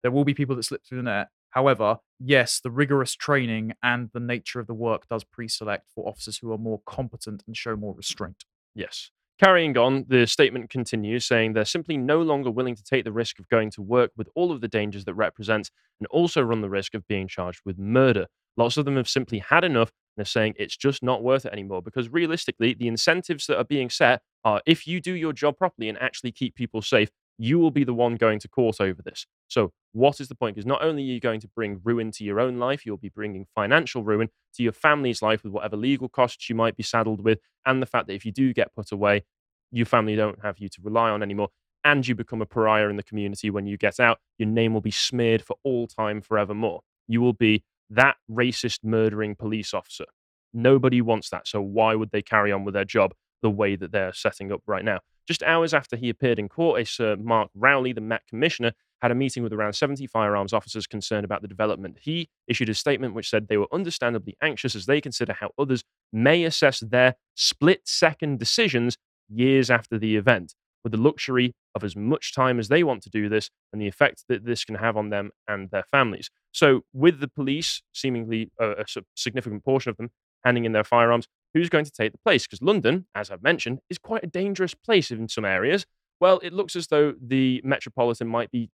There will be people that slip through the net. However, yes, the rigorous training and the nature of the work does pre-select for officers who are more competent and show more restraint. Yes. Carrying on, the statement continues saying they're simply no longer willing to take the risk of going to work with all of the dangers that represents and also run the risk of being charged with murder. Lots of them have simply had enough and they're saying it's just not worth it anymore because realistically, the incentives that are being set are if you do your job properly and actually keep people safe, you will be the one going to court over this. So, what is the point? Because not only are you going to bring ruin to your own life, you'll be bringing financial ruin to your family's life with whatever legal costs you might be saddled with, and the fact that if you do get put away, your family don't have you to rely on anymore, and you become a pariah in the community when you get out, your name will be smeared for all time forevermore. You will be that racist, murdering police officer. Nobody wants that. So why would they carry on with their job the way that they're setting up right now? Just hours after he appeared in court, a Sir Mark Rowley, the Met Commissioner, had a meeting with around 70 firearms officers concerned about the development. He issued a statement which said they were understandably anxious as they consider how others may assess their split second decisions years after the event, with the luxury of as much time as they want to do this and the effect that this can have on them and their families. So, with the police, seemingly a significant portion of them handing in their firearms, who's going to take the place? Because London, as I've mentioned, is quite a dangerous place in some areas. Well, it looks as though the Metropolitan might be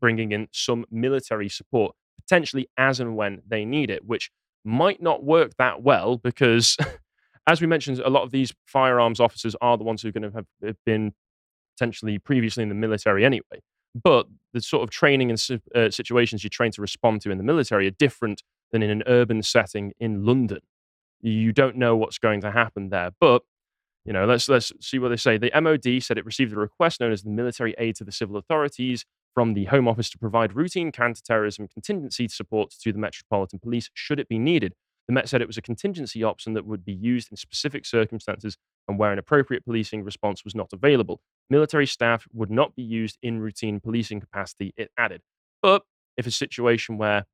bringing in some military support, potentially as and when they need it, which might not work that well because, as we mentioned, a lot of these firearms officers are the ones who are going to have been potentially previously in the military anyway. But the sort of training and uh, situations you train to respond to in the military are different than in an urban setting in London. You don't know what's going to happen there. But you know, let's let's see what they say. The MOD said it received a request known as the Military Aid to the Civil Authorities from the Home Office to provide routine counter-terrorism contingency support to the Metropolitan Police should it be needed. The Met said it was a contingency option that would be used in specific circumstances and where an appropriate policing response was not available. Military staff would not be used in routine policing capacity, it added. But if a situation where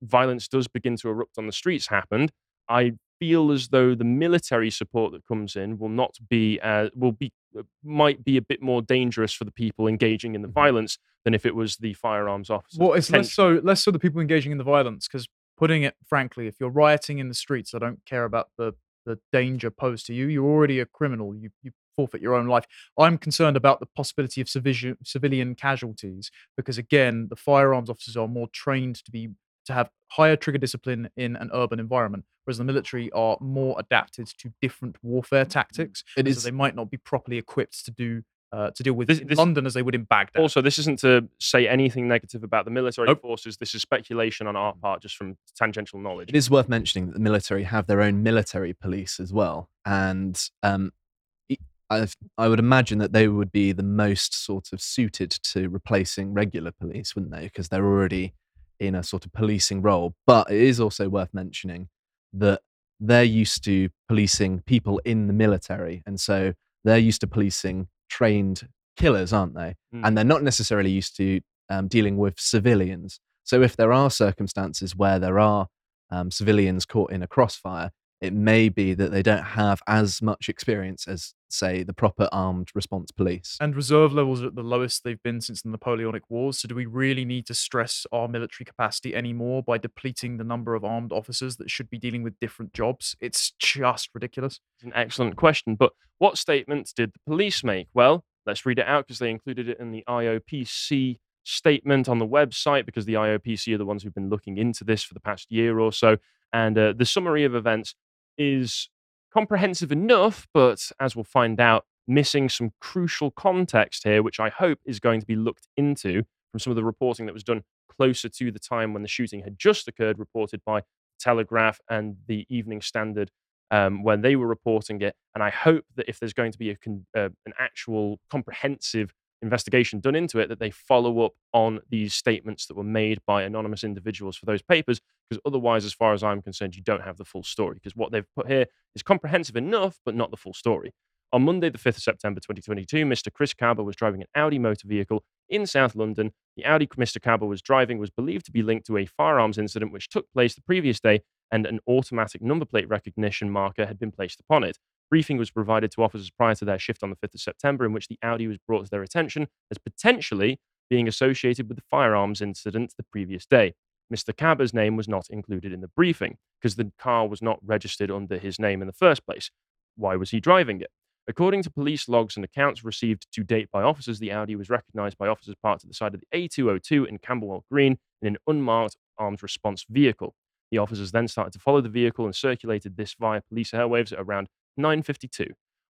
violence does begin to erupt on the streets happened, I feel as though the military support that comes in will not be uh, will be uh, might be a bit more dangerous for the people engaging in the violence than if it was the firearms officers. Well, it's less so less so the people engaging in the violence because putting it frankly, if you're rioting in the streets, I don't care about the the danger posed to you. You're already a criminal. You you forfeit your own life. I'm concerned about the possibility of civilian casualties because again, the firearms officers are more trained to be to have higher trigger discipline in an urban environment, whereas the military are more adapted to different warfare tactics. It and so they might not be properly equipped to do uh, to deal with This- in this- London as they would in Baghdad. Also, this isn't to say anything negative about the military Nope. forces. This is speculation on our part, just from tangential knowledge. It is worth mentioning that the military have their own military police as well, and um, I, I would imagine that they would be the most sort of suited to replacing regular police, wouldn't they? Because they're already in a sort of policing role. But it is also worth mentioning that they're used to policing people in the military, and so they're used to policing trained killers, aren't they? Mm. And they're not necessarily used to um, dealing with civilians. So if there are circumstances where there are um, civilians caught in a crossfire, it may be that they don't have as much experience as, say, the proper armed response police. And reserve levels are at the lowest they've been since the Napoleonic Wars. So, do we really need to stress our military capacity anymore by depleting the number of armed officers that should be dealing with different jobs? It's just ridiculous. It's an excellent question. But what statements did the police make? Well, let's read it out because they included it in the IOPC statement on the website because the IOPC are the ones who've been looking into this for the past year or so. And uh, the summary of events is comprehensive enough, but as we'll find out, missing some crucial context here, which I hope is going to be looked into from some of the reporting that was done closer to the time when the shooting had just occurred, reported by Telegraph and the Evening Standard um, when they were reporting it. And I hope that if there's going to be a uh, an actual comprehensive investigation done into it, that they follow up on these statements that were made by anonymous individuals for those papers. Because otherwise, as far as I'm concerned, you don't have the full story. Because what they've put here is comprehensive enough, but not the full story. On Monday, the 5th of September 2022, Mr. Chris Kaba was driving an Audi motor vehicle in South London. The Audi Mr. Kaba was driving was believed to be linked to a firearms incident which took place the previous day, and an automatic number plate recognition marker had been placed upon it. Briefing was provided to officers prior to their shift on the 5th of September, in which the Audi was brought to their attention as potentially being associated with the firearms incident the previous day. Mr. Kaba's name was not included in the briefing because the car was not registered under his name in the first place. Why was he driving it? According to police logs and accounts received to date by officers, the Audi was recognized by officers parked at the side of the A202 in Camberwell Green in an unmarked armed response vehicle. The officers then started to follow the vehicle and circulated this via police airwaves at around 9:52.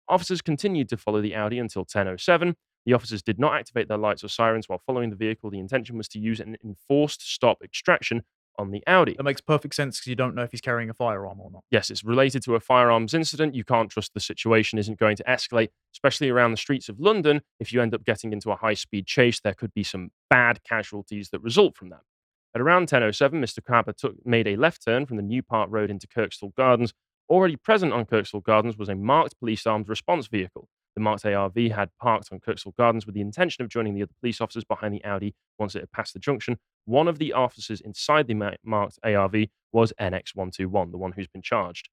Officers continued to follow the Audi until 10:07. The officers did not activate their lights or sirens while following the vehicle. The intention was to use an enforced stop extraction on the Audi. That makes perfect sense because you don't know if he's carrying a firearm or not. Yes, it's related to a firearms incident. You can't trust the situation isn't going to escalate, especially around the streets of London. If you end up getting into a high speed chase, there could be some bad casualties that result from that. At around 10.07, Mr. Kaba took, made a left turn from the New Park Road into Kirkstall Gardens. Already present on Kirkstall Gardens was a marked police armed response vehicle. The marked ARV had parked on Kirkstall Gardens with the intention of joining the other police officers behind the Audi once it had passed the junction. One of the officers inside the marked ARV was NX121, the one who's been charged.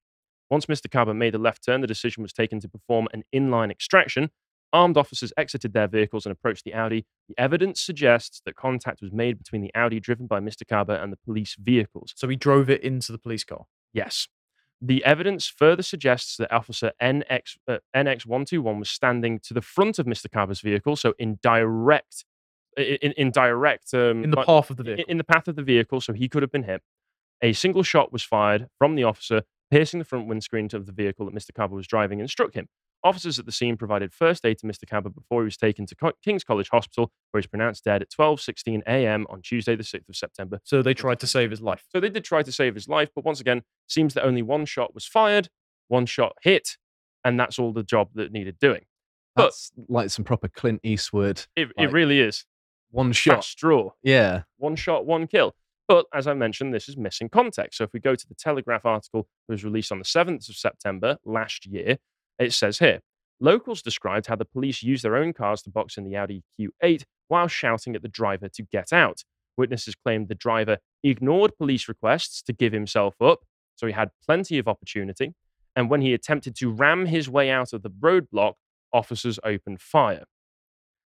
Once Mr. Kaba made a left turn, the decision was taken to perform an inline extraction. Armed officers exited their vehicles and approached the Audi. The evidence suggests that contact was made between the Audi driven by Mr. Kaba and the police vehicles. So he drove it into the police car. Yes. The evidence further suggests that Officer NX, uh, NX121 was standing to the front of Mr. Kaba's vehicle, so in direct, in, in direct, um, In the path of the vehicle. In the path of the vehicle, so he could have been hit. A single shot was fired from the officer, piercing the front windscreen of the vehicle that Mr. Carver was driving and struck him. Officers at the scene provided first aid to Mr. Kaba before he was taken to Co- King's College Hospital, where he was pronounced dead at 12:16 a.m. on Tuesday, the 6th of September. So they tried to save his life. So they did try to save his life, but once again, seems that only one shot was fired, one shot hit, and that's all the job that needed doing. But That's like some proper Clint Eastwood. it, like, it really is one shot shot. straw. Yeah. One shot, one kill. But as I mentioned, this is missing context. So if we go to the Telegraph article that was released on the 7th of September last year, it says here locals described how the police used their own cars to box in the Audi Q8 while shouting at the driver to get out. Witnesses claimed the driver ignored police requests to give himself up, so he had plenty of opportunity. And when he attempted to ram his way out of the roadblock, officers opened fire.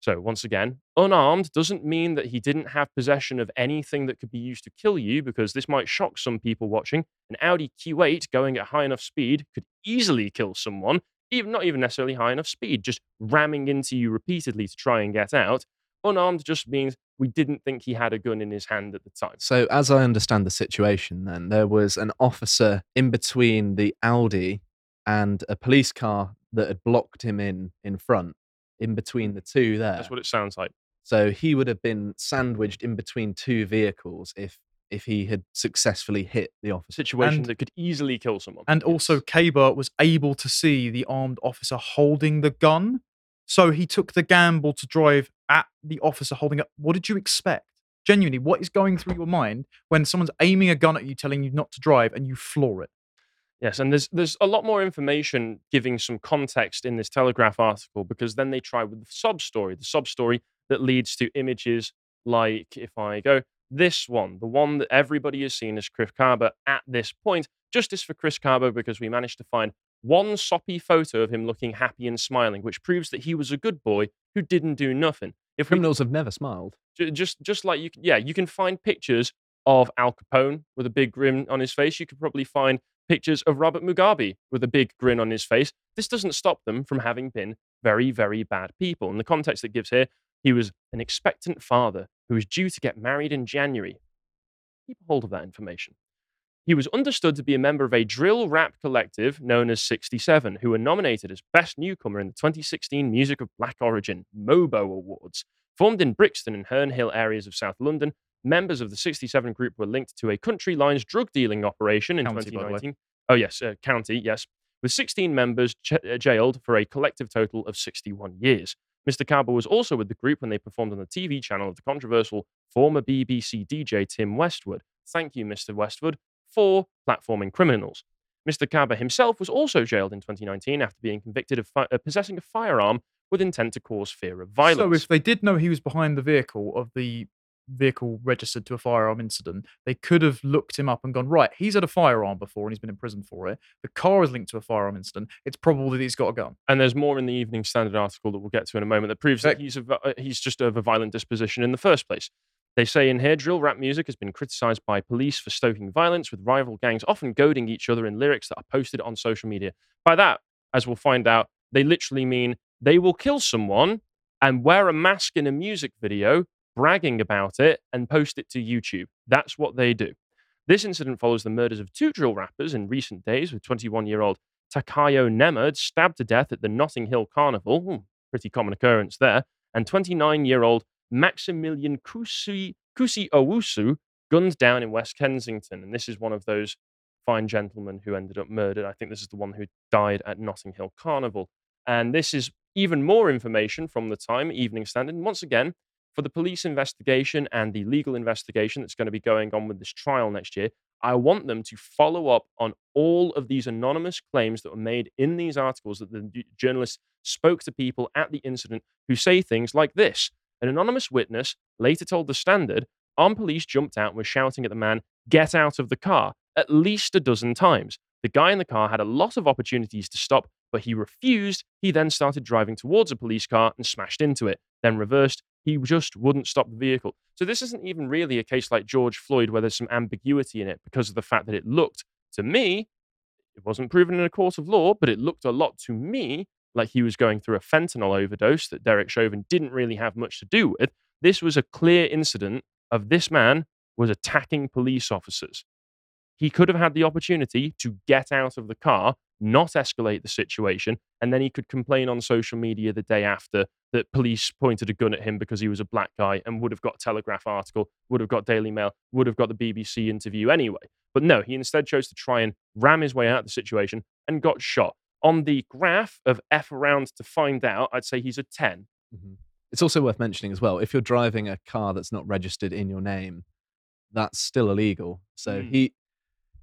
So, once again, unarmed doesn't mean that he didn't have possession of anything that could be used to kill you, because this might shock some people watching. An Audi Q8 going at high enough speed could easily kill someone, even not even necessarily high enough speed, just ramming into you repeatedly to try and get out. Unarmed just means we didn't think he had a gun in his hand at the time. So, as I understand the situation, then there was an officer in between the Audi and a police car that had blocked him in in front, in between the two there. That's what it sounds like. So he would have been sandwiched in between two vehicles if if he had successfully hit the officer. Situation And- that could easily kill someone. And also, Kaba was able to see the armed officer holding the gun. So he took the gamble to drive at the officer holding it. What did you expect? Genuinely, what is going through your mind when someone's aiming a gun at you, telling you not to drive, and you floor it? Yes, and there's there's a lot more information giving some context in this Telegraph article because then they try with the sub story, the sub story that leads to images like if I go this one, the one that everybody has seen as Chris Kaba at this point. Justice for Chris Kaba because we managed to find one soppy photo of him looking happy and smiling, which proves that he was a good boy who didn't do nothing. If we Criminals have never smiled. Just just like you yeah you can find pictures of al capone with a big grin on his face you could probably find pictures of robert mugabe with a big grin on his face. This doesn't stop them from having been very very bad people. In the context it gives here he was an expectant father who was due to get married in january. Keep hold of that information. He was understood to be a member of a drill rap collective known as 67, who were nominated as Best Newcomer in the 2016 Music of Black Origin MOBO Awards. Formed in Brixton and Herne Hill areas of South London, members of the 67 group were linked to a county lines drug dealing operation in County, by the way. 2019. Oh, yes, uh, county, yes, with 16 members ch- uh, jailed for a collective total of 61 years. Mr. Kaba was also with the group when they performed on the TV channel of the controversial former BBC DJ Tim Westwood. Thank you, Mr. Westwood, for platforming criminals. Mr. Kaba himself was also jailed in 2019 after being convicted of fi- uh, possessing a firearm with intent to cause fear of violence. So if they did know he was behind the vehicle of the vehicle registered to a firearm incident, they could have looked him up and gone, right, he's had a firearm before and he's been in prison for it. The car is linked to a firearm incident. It's probable that he's got a gun. and there's more in the Evening Standard article that we'll get to in a moment that proves that he's a, uh, he's just of a violent disposition in the first place. They say in here, drill rap music has been criticized by police for stoking violence, with rival gangs often goading each other in lyrics that are posted on social media. By that, as we'll find out, they literally mean they will kill someone and wear a mask in a music video, bragging about it, and post it to YouTube. That's what they do. This incident follows the murders of two drill rappers in recent days, with 21 year old Takayo Nembhard stabbed to death at the Notting Hill Carnival, hmm, pretty common occurrence there, and 29 year old Maximilian Kusi, Kusi Owusu gunned down in West Kensington. And this is one of those fine gentlemen who ended up murdered. I think this is the one who died at Notting Hill Carnival. And this is even more information from the Time Evening Standard. And once again, for the police investigation and the legal investigation that's going to be going on with this trial next year, I want them to follow up on all of these anonymous claims that were made in these articles that the journalists spoke to people at the incident who say things like this. An anonymous witness later told The Standard armed police jumped out and were shouting at the man, Get out of the car, at least a dozen times. The guy in the car had a lot of opportunities to stop, but he refused. He then started driving towards a police car and smashed into it, then reversed. He just wouldn't stop the vehicle. So, this isn't even really a case like George Floyd where there's some ambiguity in it because of the fact that it looked, to me, It wasn't proven in a court of law, but it looked a lot to me like he was going through a fentanyl overdose that Derek Chauvin didn't really have much to do with. This was a clear incident of this man was attacking police officers. He could have had the opportunity to get out of the car, not escalate the situation, and then he could complain on social media the day after that police pointed a gun at him because he was a black guy and would have got a Telegraph article, would have got Daily Mail, would have got the BBC interview anyway. But no, he instead chose to try and ram his way out of the situation and got shot. On the graph of F around to find out, I'd say he's a 10. It's also worth mentioning as well if you're driving a car that's not registered in your name, that's still illegal. So Mm. he,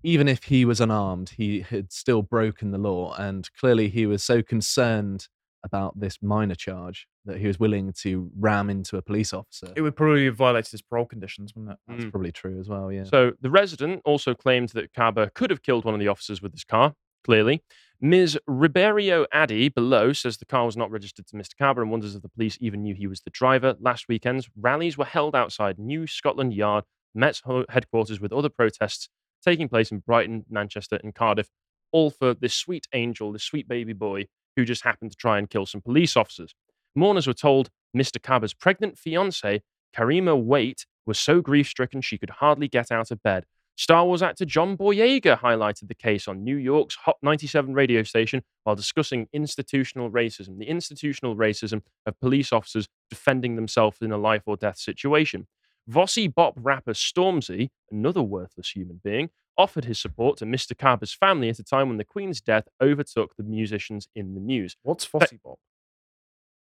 even if he was unarmed, he had still broken the law. And clearly he was so concerned about this minor charge that he was willing to ram into a police officer. It would probably have violated his parole conditions, wouldn't it? That's mm. probably true as well, yeah. So the resident also claimed that Kaba could have killed one of the officers with his car, clearly. Ms. Riberio Addy below says the car was not registered to Mr. Kaba and wonders if the police even knew he was the driver. Last weekend's rallies were held outside New Scotland Yard, Met's headquarters, with other protests taking place in Brighton, Manchester, and Cardiff, all for this sweet angel, this sweet baby boy who just happened to try and kill some police officers. Mourners were told Mr. Kaba's pregnant fiancee, Karima Waite, was so grief stricken she could hardly get out of bed. Star Wars actor John Boyega highlighted the case on New York's Hot 97 radio station while discussing institutional racism, the institutional racism of police officers defending themselves in a life or death situation. Vossi Bop rapper Stormzy, another worthless human being, offered his support to Mr. Kaba's family at a time when the Queen's death overtook the musicians in the news. What's Fossy Bop?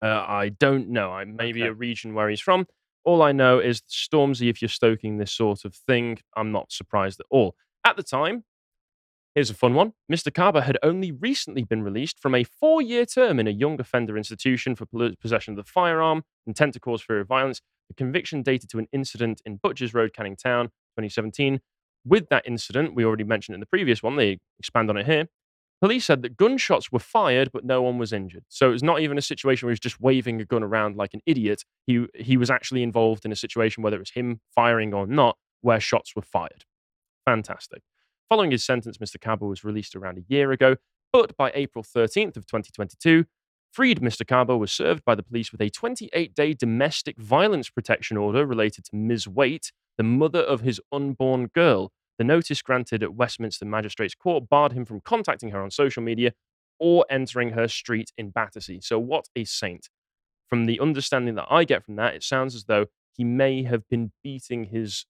Uh, I don't know. I maybe a region where he's from. All I know is Stormzy. If you're stoking this sort of thing, I'm not surprised at all. At the time, here's a fun one. Mr. Kaba had only recently been released from a four-year term in a young offender institution for possession of the firearm, intent to cause fear of violence. The conviction dated to an incident in Butchers Road, Canning Town, 2017. With that incident, we already mentioned in the previous one. They expand on it here. Police said that gunshots were fired, but no one was injured. So it was not even a situation where he was just waving a gun around like an idiot. He he was actually involved in a situation, whether it was him firing or not, where shots were fired. Fantastic. Following his sentence, Mr. Kaba was released around a year ago, but by April 13th of 2022, freed Mr. Kaba was served by the police with a 28-day domestic violence protection order related to Ms. Waite, the mother of his unborn girl. The notice granted at Westminster Magistrates Court barred him from contacting her on social media or entering her street in Battersea. So, what a saint. From the understanding that I get from that, it sounds as though he may have been beating his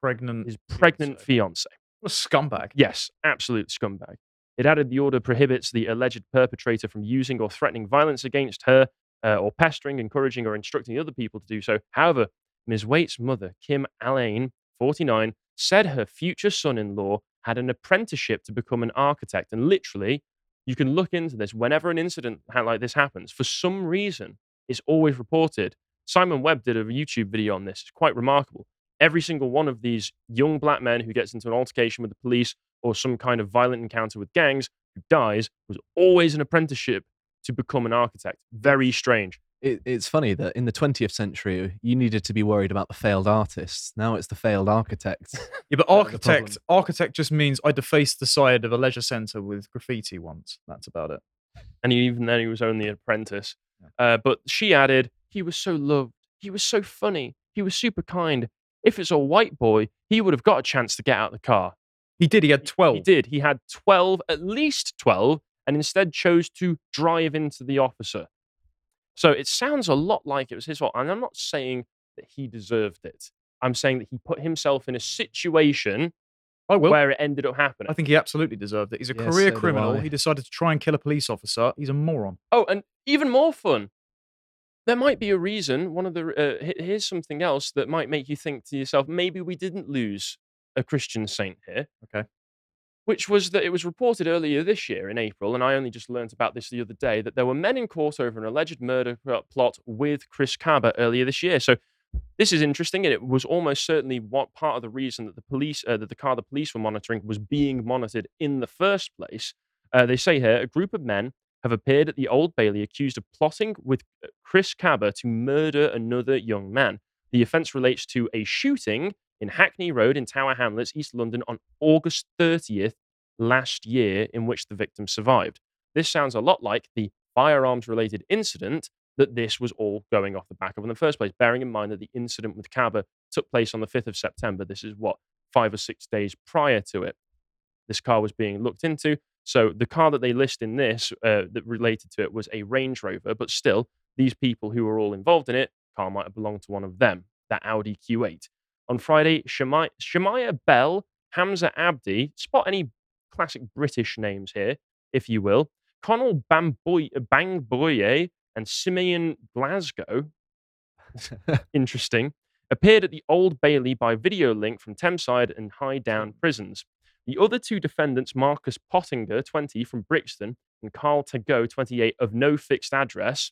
Pregnant. his pregnant fiance. What a scumbag. Yes, absolute scumbag. It added the order prohibits the alleged perpetrator from using or threatening violence against her uh, or pestering, encouraging, or instructing other people to do so. However, Ms. Waite's mother, Kim Allain, 49, said her future son in law had an apprenticeship to become an architect. And literally, you can look into this whenever an incident like this happens. For some reason, it's always reported. Simon Webb did a YouTube video on this. It's quite remarkable. Every single one of these young black men who gets into an altercation with the police or some kind of violent encounter with gangs who dies was always an apprenticeship to become an architect. Very strange. It, it's funny that in the 20th century, you needed to be worried about the failed artists. Now it's the failed architects. Yeah, but architect architect just means I defaced the side of a leisure centre with graffiti once. That's about it. and even then he was only an apprentice. Uh, but she added, he was so loved. He was so funny. He was super kind. If it's a white boy, he would have got a chance to get out of the car. He did. He had twelve. He did. He had 12, at least 12, and instead chose to drive into the officer. So it sounds a lot like it was his fault. And I'm not saying that he deserved it. I'm saying that he put himself in a situation I will. where it ended up happening. I think he absolutely deserved it. He's a Yes, career so criminal. He decided to try and kill a police officer. He's a moron. Oh, and even more fun. There might be a reason. One of the uh, here's something else that might make you think to yourself, maybe we didn't lose a Christian saint here. Okay. Which was that it was reported earlier this year in April, and I only just learnt about this the other day, that there were men in court over an alleged murder plot with Chris Kaba earlier this year. So this is interesting, and it was almost certainly what part of the reason that the police, uh, that the car the police were monitoring, was being monitored in the first place. Uh, they say here a group of men have appeared at the Old Bailey accused of plotting with uh, Chris Kaba to murder another young man. The offence relates to a shooting in Hackney Road in Tower Hamlets, East London, on August 30th, last year in which the victim survived. This sounds a lot like the firearms related incident that this was all going off the back of in the first place, bearing in mind that the incident with Kaba took place on the 5th of September. This is what, five or six days prior to it. This car was being looked into. So the car that they list in this uh, that related to it was a Range Rover, but still, these people who were all involved in it, car might have belonged to one of them, that Audi Q8. On Friday, Shemai- Shemaya Bell, Hamza Abdi, spot any classic British names here, if you will, Connell Bamboy- Bangboye, and Simeon Glasgow, interesting, appeared at the Old Bailey by video link from Thameside and High Down prisons. The other two defendants, Marcus Pottinger, 20, from Brixton, and Carl Tago, 28, of no fixed address.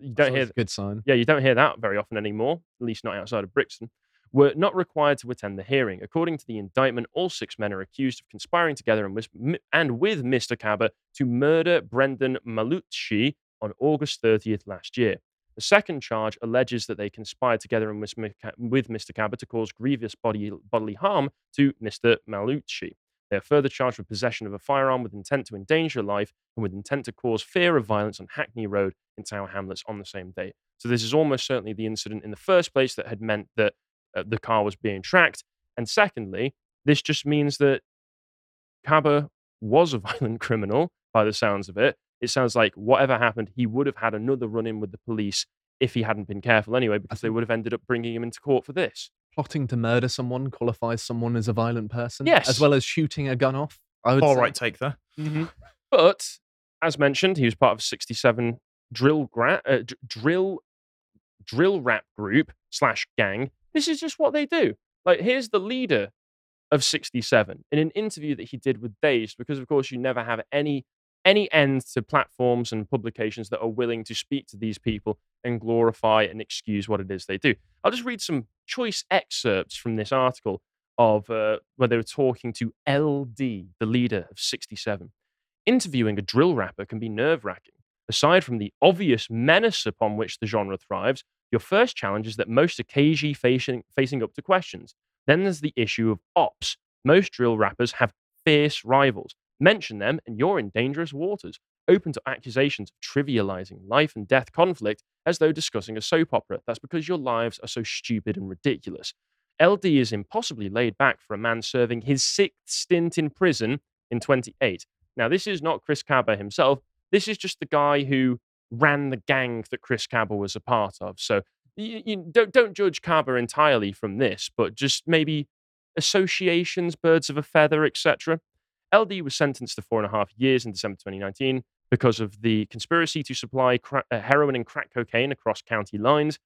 You don't hear That's a good sign. yeah, you don't hear that very often anymore, at least not outside of Brixton, were not required to attend the hearing. According to the indictment, all six men are accused of conspiring together and, with, and with Mr. Kaba to murder Brendan Malucci on August 30th last year. The second charge alleges that they conspired together and with Mr. Kaba to cause grievous body, bodily harm to Mr. Malucci. They are further charged with possession of a firearm with intent to endanger life and with intent to cause fear of violence on Hackney Road in Tower Hamlets on the same day. So this is almost certainly the incident in the first place that had meant that uh, the car was being tracked. And secondly, this just means that Kaba was a violent criminal by the sounds of it. It sounds like whatever happened, he would have had another run in with the police if he hadn't been careful anyway, because they would have ended up bringing him into court for this. Plotting to murder someone qualifies someone as a violent person. Yes. As well as shooting a gun off. I would All say. right, take there. But as mentioned, he was part of 67 drill gra- uh, d- drill drill rap group slash gang. This is just what they do. Like here's the leader of 67 in an interview that he did with Dazed, because of course you never have any any end to platforms and publications that are willing to speak to these people and glorify and excuse what it is they do. I'll just read some choice excerpts from this article of uh, where they were talking to LD, the leader of 67. Interviewing a drill rapper can be nerve wracking. Aside from the obvious menace upon which the genre thrives, your first challenge is that most are cagey facing, facing up to questions. Then there's the issue of ops. Most drill rappers have fierce rivals. Mention them, and you're in dangerous waters, open to accusations of trivializing life and death conflict as though discussing a soap opera. That's because your lives are so stupid and ridiculous. LD is impossibly laid back for a man serving his sixth stint in prison in 28. Now, this is not Chris Kaba himself. This is just the guy who ran the gang that Chris Kaba was a part of. So you, you don't don't judge Kaba entirely from this, but just maybe associations, birds of a feather, etc. LD was sentenced to four and a half years in December 2019 because of the conspiracy to supply uh, heroin and crack cocaine across county lines.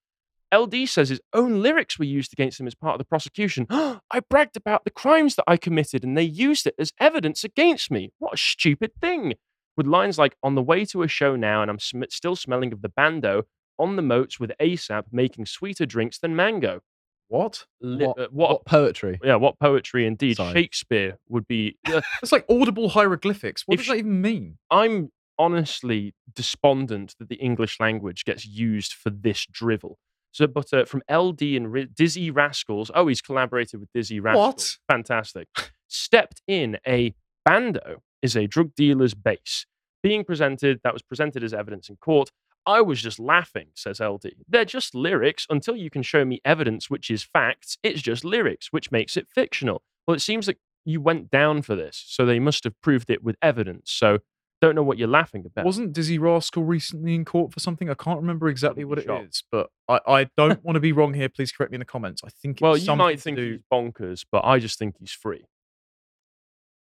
LD says his own lyrics were used against him as part of the prosecution. I bragged about the crimes that I committed and they used it as evidence against me. What a stupid thing. With lines like, on the way to a show now and I'm sm- still smelling of the bando, on the moats with ASAP making sweeter drinks than mango. What? Li- What, uh, what, poetry? Yeah, what poetry indeed. Sorry. Shakespeare would be. uh, It's like audible hieroglyphics. What does that even mean? I'm honestly despondent that the English language gets used for this drivel. So, but uh, from LD and Ri- Dizzee Rascals, oh, he's collaborated with Dizzee Rascals. What? Fantastic. Stepped in a bando is a drug dealer's base. Being presented, that was presented as evidence in court. I was just laughing, says LD. They're just lyrics until you can show me evidence which is facts. It's just lyrics, which makes it fictional. Well, it seems that you went down for this, so they must have proved it with evidence. So don't know what you're laughing about. Wasn't Dizzee Rascal recently in court for something? I can't remember exactly what it is, but I, I don't want to be wrong here. Please correct me in the comments. I think it's well, you might think do- he's bonkers, but I just think he's free.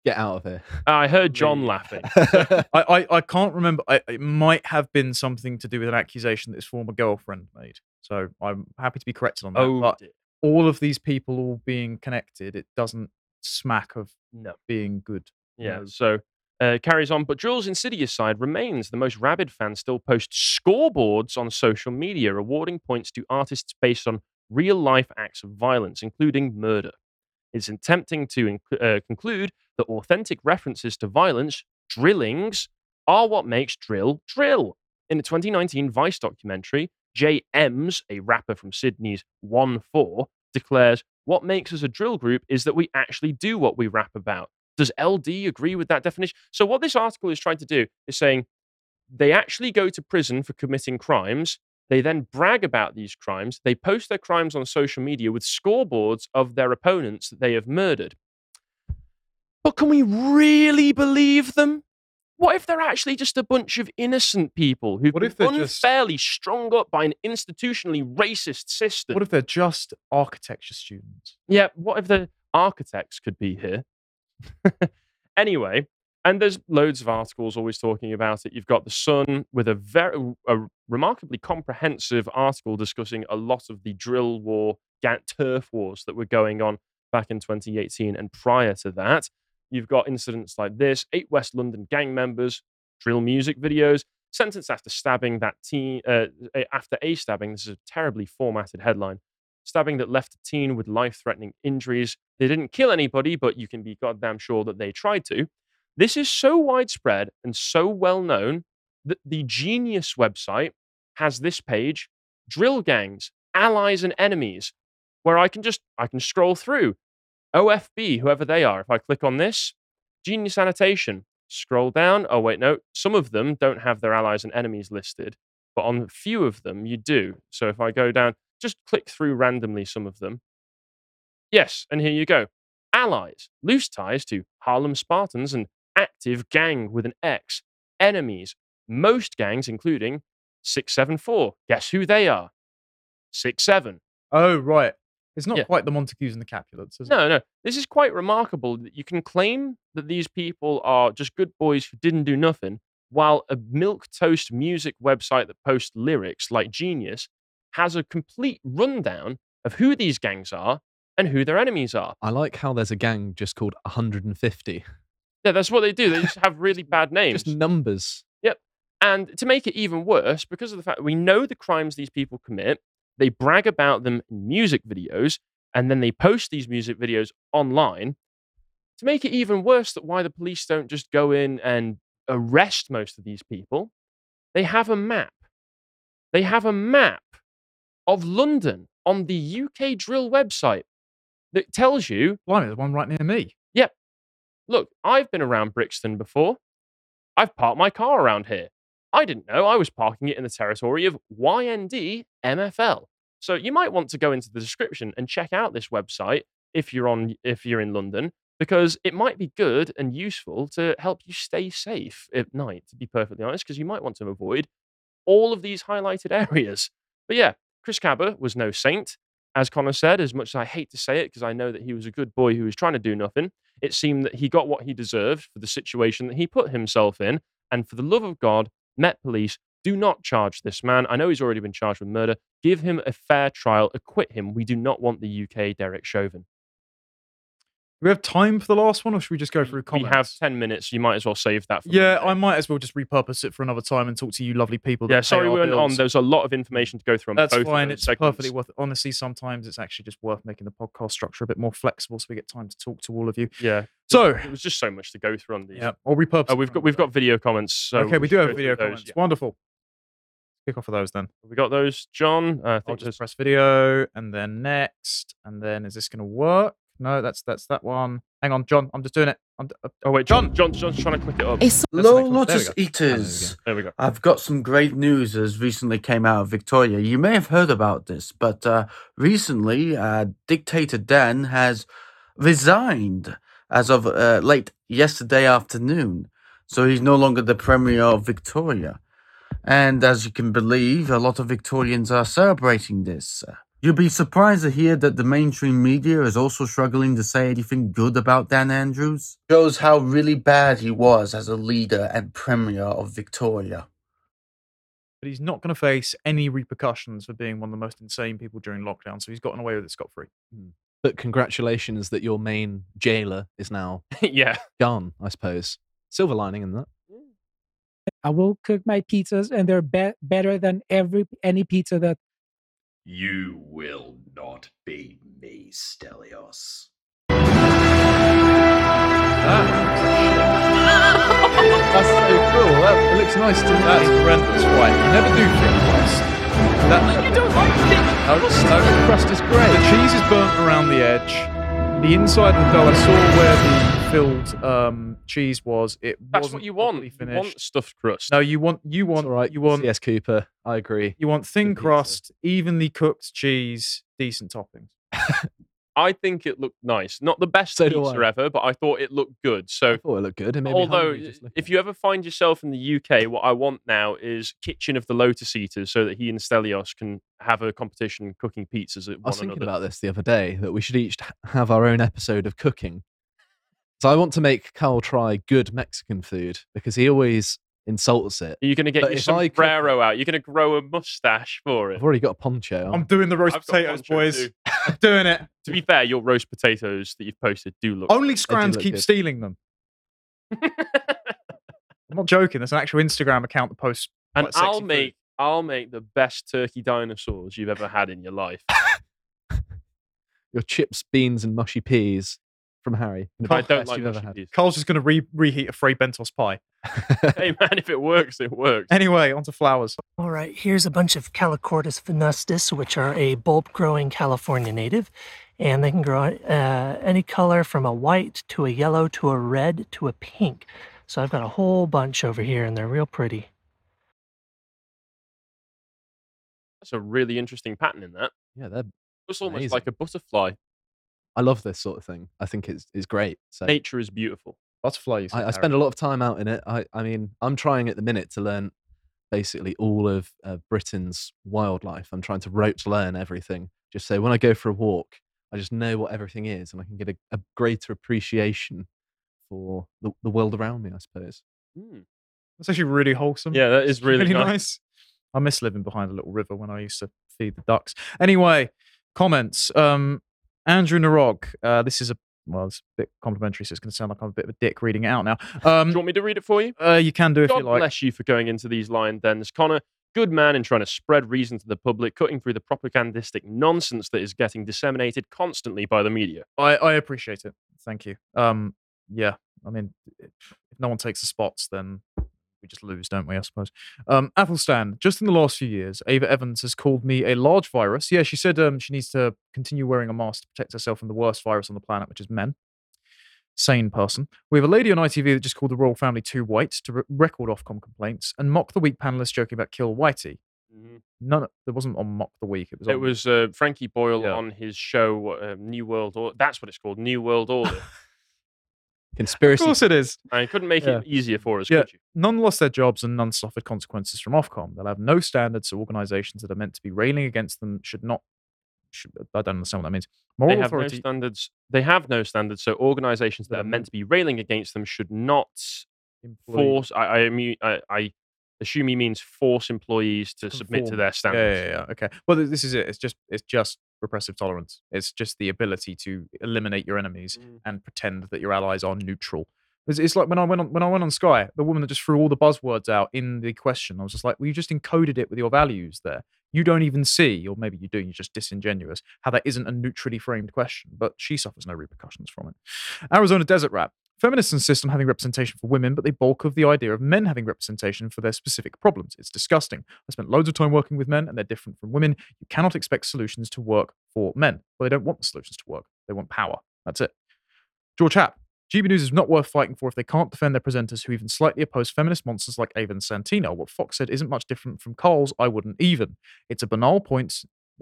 Get out of here. I heard John laughing. I, I, I can't remember. I, it might have been something to do with an accusation that his former girlfriend made. So I'm happy to be corrected on that. Oh, but dear. all of these people all being connected, it doesn't smack of No. being good. Yeah. No. So uh, carries on. But Jules' Insidious side remains. The most rabid fans still post scoreboards on social media, awarding points to artists based on real life acts of violence, including murder. It's attempting to inc- uh, conclude that authentic references to violence, drillings, are what makes drill drill. In a 2019 Vice documentary, Ems, a rapper from Sydney's 1 4, declares, What makes us a drill group is that we actually do what we rap about. Does LD agree with that definition? So, what this article is trying to do is saying they actually go to prison for committing crimes. They then brag about these crimes. They post their crimes on social media with scoreboards of their opponents that they have murdered. But can we really believe them? What if they're actually just a bunch of innocent people who've What been if just- unfairly strung up by an institutionally racist system? What if they're just architecture students? Yeah, what if the architects could be here? anyway, and there's loads of articles always talking about it. You've got the Sun with a very a remarkably comprehensive article discussing a lot of the drill war, turf wars that were going on back in 2018 and prior to that. You've got incidents like this: eight West London gang members drill music videos sentenced after stabbing that teen. Uh, after a stabbing, this is a terribly formatted headline stabbing that left a teen with life threatening injuries. They didn't kill anybody, but you can be goddamn sure that they tried to. This is so widespread and so well known that the Genius website has this page drill gangs, allies, and enemies, where I can just I can scroll through OFB, whoever they are. If I click on this, Genius annotation, scroll down. Oh, wait, no, some of them don't have their allies and enemies listed, but on a few of them, you do. So if I go down, just click through randomly some of them. Yes, and here you go. Allies, loose ties to Harlem Spartans and active gang with an X. Enemies, most gangs, including 674. Guess who they are? 67. Oh, right. It's not Yeah. quite the Montagues and the Capulets, is it? No, no. This is quite remarkable that you can claim that these people are just good boys who didn't do nothing, while a milk toast music website that posts lyrics like Genius has a complete rundown of who these gangs are and who their enemies are. I like how there's a gang just called 150. Yeah, that's what they do. They just have really bad names. Just numbers. And to make it even worse, because of the fact that we know the crimes these people commit, they brag about them in music videos, and then they post these music videos online. To make it even worse, that why the police don't just go in and arrest most of these people, they have a map. They have a map of London on the UK Drill website that tells you Blimey, there's one right near me. Yep. Look, I've been around Brixton before. I've parked my car around here. I didn't know I was parking it in the territory of YND MFL. So you might want to go into the description and check out this website if you're on if you're in London because it might be good and useful to help you stay safe at night to be perfectly honest because you might want to avoid all of these highlighted areas. But yeah, Chris Kaba was no saint as Connor said, as much as I hate to say it, because I know that he was a good boy who was trying to do nothing, it seemed that he got what he deserved for the situation that he put himself in. And for the love of God, Met Police, do not charge this man. I know he's already been charged with murder. Give him a fair trial, acquit him. We do not want the UK Derek Chauvin. Do we have time for the last one, or should we just go through comments? We have 10 minutes. You might as well save that for Yeah. I might as well just repurpose it for another time and talk to you lovely people. that Yeah, sorry we went on. bills. There's a lot of information to go through on That's both of fine. It's segments. perfectly worth. Honestly, sometimes it's actually just worth making the podcast structure a bit more flexible, so we get time to talk to all of you. Yeah. So, It was just so much to go through on these. yeah, I'll repurpose. It we've got we've got video comments. So. Okay, we should do have video comments. yeah. Wonderful. Kick off of those then. We got those, John. Uh, I I'll just press video and then next, and then is this going to work? No, that's that's that one. Hang on, John. I'm just doing it. I'm, uh, Oh wait, John! John, John, John's trying to click it up. It's the Hello, next. There Lotus. Eaters. There we go. I've got some great news as recently came out of Victoria. You may have heard about this, but uh, recently, uh, Dictator Dan has resigned as of uh, late yesterday afternoon. So he's no longer the Premier of Victoria. And as you can believe, a lot of Victorians are celebrating this. You'll be surprised to hear that the mainstream media is also struggling to say anything good about Dan Andrews. Shows how really bad he was as a leader and Premier of Victoria. But he's not going to face any repercussions for being one of the most insane people during lockdown. So he's gotten away with it scot free. Hmm. But congratulations that your main jailer is now yeah. gone, I suppose. Silver lining in that. I will cook my pizzas, and they're be- better than every any pizza that You will not beat me, Stelios. That's so cool. That, it looks nice to me. That's horrendous. Right. You never do thick crust. That, you don't like thick crust? No, the crust is great. The cheese is burnt around the edge. The inside of the dough, I saw where the filled um, cheese was. It That's wasn't what you want. properly You finished. want stuffed crust. No, you want you want right. you want Yes, Cooper. I agree. you want thin pizza. crust, evenly cooked cheese, decent toppings. I think it looked nice. Not the best So pizza ever, but I thought it looked good. So I thought it looked good. It Although, hungry just looking if you ever find yourself in the UK, what I want now is Kitchen of the Lotus Eaters so that he and Stelios can have a competition cooking pizzas at I was thinking another. about this the other day that we should each have our own episode of cooking. So I want to make Carl try good Mexican food because he always insults it. Are you going to get But your if I cook- sombrero out? You're going to grow a mustache for it. I've already got a poncho. on. I'm doing the roast I've potatoes, boys. I'm doing it. To be fair, your roast potatoes that you've posted do look. Only do Scrans keep good. stealing them. I'm not joking. There's an actual Instagram account that posts. and sexy I'll food. make I'll make the best turkey dinosaurs you've ever had in your life. Your chips, beans, and mushy peas from Harry. The I don't like you've ever had. peas. Carl's just going to re- reheat a Fray Bentos pie. hey man, if it works, it works. Anyway, onto flowers. All right, here's a bunch of Calochortus venustus, which are a bulb-growing California native, and they can grow uh, any color from a white to a yellow to a red to a pink. So I've got a whole bunch over here, and they're real pretty. That's a really interesting pattern in that. Yeah, they're. It's almost amazing. like a butterfly. I love this sort of thing. I think it's it's great. So Nature is beautiful. Butterflies. I, I spend a lot of time out in it. I, I mean, I'm trying at the minute to learn basically all of uh, Britain's wildlife. I'm trying to rote learn everything. Just so when I go for a walk, I just know what everything is, and I can get a, a greater appreciation for the, the world around me. I suppose. Hmm. That's actually really wholesome. Yeah, that is It's really nice. I miss living behind a little river when I used to feed the ducks. Anyway, comments. Um, Andrew Narog. Uh, this is a well, it's a bit complimentary, so it's going to sound like I'm a bit of a dick reading it out now. Um, Do you want me to read it for you? uh, you can do if God you like. bless you for going into these lion dens, Connor. Good man in trying to spread reason to the public, cutting through the propagandistic nonsense that is getting disseminated constantly by the media. I, I appreciate it. Thank you. Um, yeah, I mean, if no one takes the spots, then we just lose, don't we? I suppose. Um, Athelstan, just in the last few years, Ava Evans has called me a large virus. Yeah, she said um, she needs to continue wearing a mask to protect herself from the worst virus on the planet, which is men. Sane person. We have a lady on ITV that just called the royal family too white to re- record Ofcom complaints and mock the week panelists joking about kill Whitey. None. There wasn't on mock the week. It was. It was uh, Frankie Boyle Yeah. on his show, uh, New World Order. That's what it's called, New World Order. Conspiracy. Of course, it is. I couldn't make Yeah. it easier for us, Yeah, could you? none lost their jobs and none suffered consequences from Ofcom. They'll have no standards, so organisations that are meant to be railing against them should not. Should, I don't understand what that means. Moral they have authority. no standards. They have no standards, so organisations that That are are meant to be railing against them should not employ- force. I, I, I, I assume he means force employees to submit to their standards. Yeah, yeah, yeah. Okay. Well, this is it. It's just it's just repressive tolerance. It's just the ability to eliminate your enemies Mm. and pretend that your allies are neutral. It's, it's like when I went on when I went on Sky, the woman that just threw all the buzzwords out in the question. I was just like, well, you just encoded it with your values there. You don't even see, or maybe you do. You're just disingenuous. How that isn't a neutrally framed question, but she suffers no repercussions from it. Arizona Desert Rat. Feminists insist on having representation for women, but they balk of the idea of men having representation for their specific problems. It's disgusting. I spent loads of time working with men, and they're different from women. You cannot expect solutions to work for men. Well, they don't want the solutions to work. They want power. That's it. George Happ. GB News is not worth fighting for if they can't defend their presenters who even slightly oppose feminist monsters like Avon Santino. What Fox said isn't much different from Carl's I wouldn't even. It's a banal point.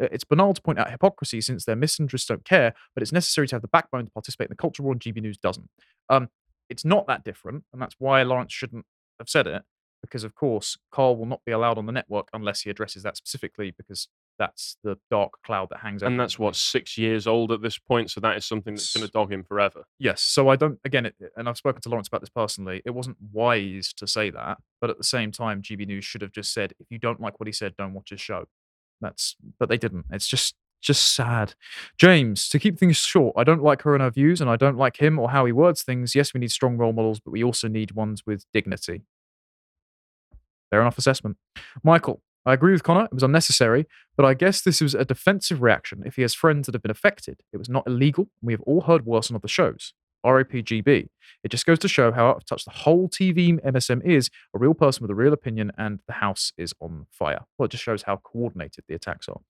Uh, It's banal to point out hypocrisy since their misandrists don't care, but it's necessary to have the backbone to participate in the culture war, and GB News doesn't. Um, it's not that different, and that's why Laurence shouldn't have said it, because of course Carl will not be allowed on the network unless he addresses that specifically, because that's the dark cloud that hangs. And that's what six years old at this point, so that is something that's going to dog him forever. Yes. So I don't, again, it, and I've spoken to Laurence about this personally. It wasn't wise to say that, but at the same time, GB News should have just said, if you don't like what he said, don't watch his show. That's, but they didn't. It's just, just sad. James, to keep things short, I don't like her and her views, and I don't like him or how he words things. Yes, we need strong role models, but we also need ones with dignity. Fair enough assessment. Michael, I agree with Connor. It was unnecessary, but I guess this was a defensive reaction. If he has friends that have been affected, it was not illegal. We have all heard worse on other shows. RAPGB. It just goes to show how out of touch the whole TV MSM is. A real person with a real opinion, and the house is on fire. Well, it just shows how coordinated the attacks are.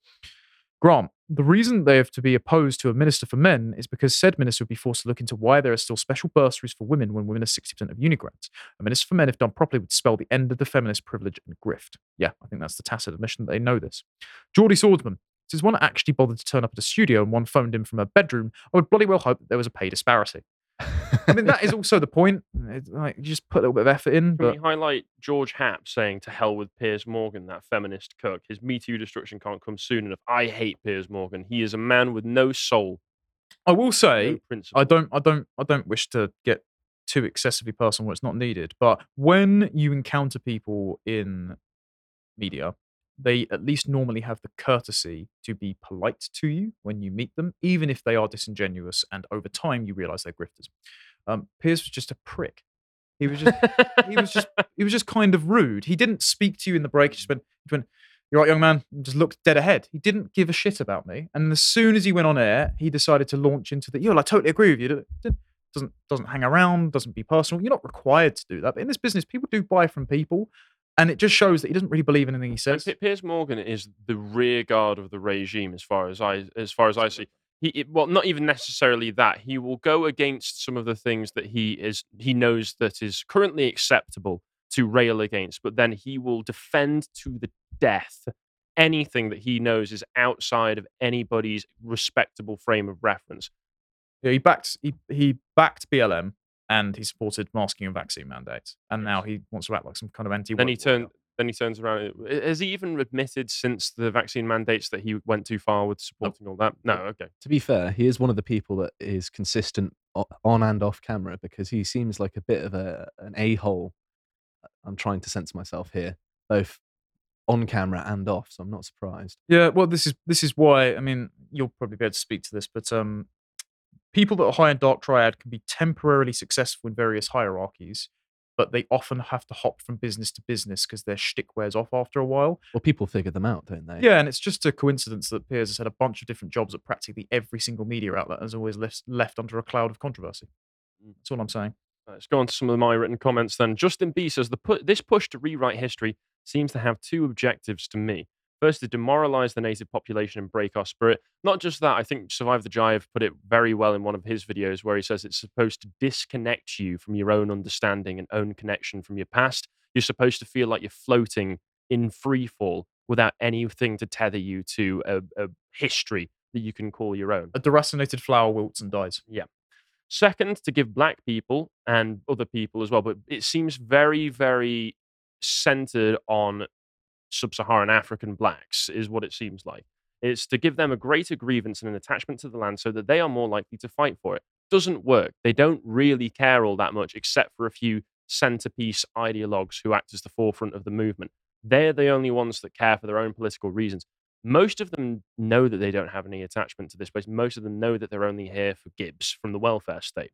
Grant, the reason they have to be opposed to a minister for men is because said minister would be forced to look into why there are still special bursaries for women when women are 60% of uni grads. A minister for men, if done properly, would spell the end of the feminist privilege and grift. Yeah, I think that's the tacit admission that they know this. Geordie Swordsman since one actually bothered to turn up at a studio and one phoned in from her bedroom. I would bloody well hope that there was a pay disparity. I mean, that is also the point. It's like, you just put a little bit of effort in, Can but we highlight George Happ saying to hell with Piers Morgan, that feminist cook? His Me Too destruction can't come soon enough. I hate Piers Morgan. He is a man with no soul. I will say principle. I don't I don't I don't wish to get too excessively personal where it's not needed. But when you encounter people in media, they at least normally have the courtesy to be polite to you when you meet them, even if they are disingenuous and over time you realise they're grifters. Um, Piers was just a prick. He was just he was just he was just kind of rude. He didn't speak to you in the break. He just went, he went you're right, young man. and Just looked dead ahead. He didn't give a shit about me. And as soon as he went on air, he decided to launch into the. Yo, I totally agree with you. Doesn't doesn't hang around. Doesn't be personal. You're not required to do that. But in this business, people do buy from people, and it just shows that he doesn't really believe in anything he says. Pi- Piers Morgan is the rear guard of the regime, as far as I as far as I see. He it, well, not even necessarily that. He will go against some of the things that he is he knows that is currently acceptable to rail against, but then he will defend to the death anything that he knows is outside of anybody's respectable frame of reference. Yeah, he backed he he backed BLM and he supported masking and vaccine mandates, and now he wants to act like some kind of anti. Then he turned. Then he turns around. Has he even admitted since the vaccine mandates that he went too far with supporting all that? No. Okay. To be fair, he is one of the people that is consistent on and off camera because he seems like a bit of a an a hole. I'm trying to sense myself here, both on camera and off, so I'm not surprised. Yeah, well, this is this is why. I mean, you'll probably be able to speak to this, but um, people that are high in dark triad can be temporarily successful in various hierarchies, but they often have to hop from business to business because their shtick wears off after a while. Well, people figure them out, don't they? Yeah, and it's just a coincidence that Piers has had a bunch of different jobs at practically every single media outlet and has always left, left under a cloud of controversy. Mm. That's all I'm saying. Let's go on to some of my written comments then. Justin B says the pu- this push to rewrite history seems to have two objectives to me. First, to demoralize the native population and break our spirit. Not just that, I think Survive the Jive put it very well in one of his videos where he says it's supposed to disconnect you from your own understanding and own connection from your past. You're supposed to feel like you're floating in free fall without anything to tether you to a, a history that you can call your own. A deracinated flower wilts and dies. Yeah. Second, to give black people and other people as well, but it seems very, very centered on sub Saharan African blacks, is what it seems like. It's to give them a greater grievance and an attachment to the land so that they are more likely to fight for it. Doesn't work. They don't really care all that much, except for a few centerpiece ideologues who act as the forefront of the movement. They're the only ones that care for their own political reasons. Most of them know that they don't have any attachment to this place. Most of them know that they're only here for Gibbs from the welfare state.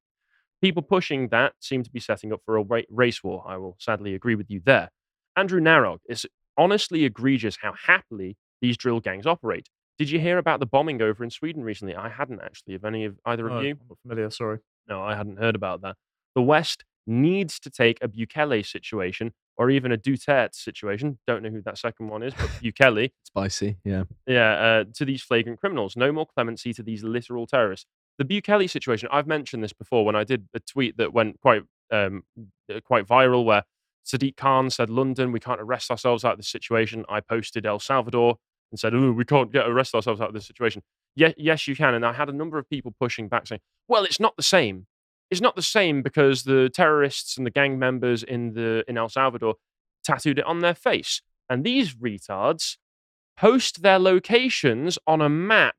People pushing that seem to be setting up for a race war. I will sadly agree with you there. Andrew Narog, it's honestly egregious how happily these drill gangs operate. Did you hear about the bombing over in Sweden recently? I hadn't actually. Have any of either of you? I'm not familiar, sorry. No, I hadn't heard about that. The West needs to take a Bukele situation or even a Duterte situation. Don't know who that second one is, but Bukele. Spicy, yeah. Yeah, uh, to these flagrant criminals. No more clemency to these literal terrorists. The Bukele situation, I've mentioned this before when I did a tweet that went quite um, uh, quite viral where Sadiq Khan said, London, we can't arrest ourselves out of this situation. I posted El Salvador and said, oh, we can't get arrest ourselves out of this situation. Ye- yes, you can. And I had a number of people pushing back saying, well, it's not the same. It's not the same because the terrorists and the gang members in the in El Salvador tattooed it on their face. And these retards post their locations on a map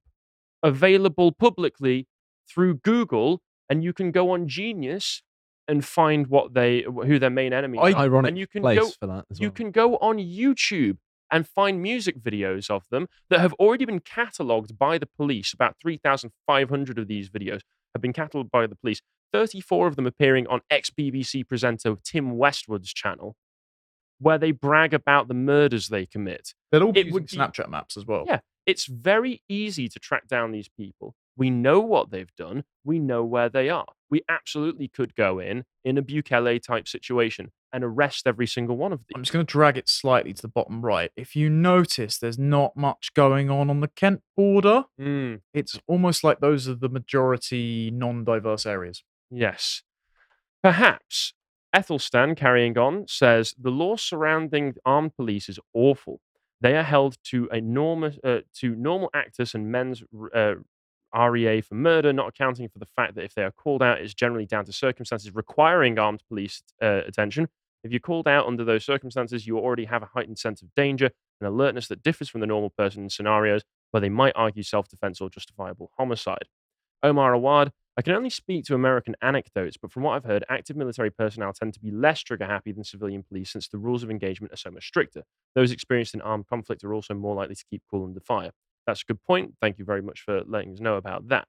available publicly through Google, and you can go on Genius and find what they who their main enemies are. Ironic and you can place go, for that as you can go on YouTube and find music videos of them that have already been catalogued by the police. About 3,500 of these videos have been catalogued by the police. 34 of them appearing on ex BBC presenter Tim Westwood's channel, where they brag about the murders they commit. They'll all be It using Snapchat maps as well. Yeah, It's very easy to track down these people. We know what they've done. We know where they are. We absolutely could go in in a Bukele type situation and arrest every single one of these. I'm just going to drag it slightly to the bottom right. If you notice, there's not much going on on the Kent border. Mm, It's almost like those are the majority non-diverse areas. yes. Perhaps Athelstan, carrying on, says the law surrounding armed police is awful. They are held to a normal, uh, to normal actus and mens uh, REA for murder, not accounting for the fact that if they are called out, it's generally down to circumstances requiring armed police uh, attention. If you're called out under those circumstances, you already have a heightened sense of danger and alertness that differs from the normal person in scenarios where they might argue self defense or justifiable homicide. Omar Awad, I can only speak to American anecdotes, but from what I've heard, active military personnel tend to be less trigger happy than civilian police since the rules of engagement are so much stricter. Those experienced in armed conflict are also more likely to keep cool under fire. That's a good point. Thank you very much for letting us know about that.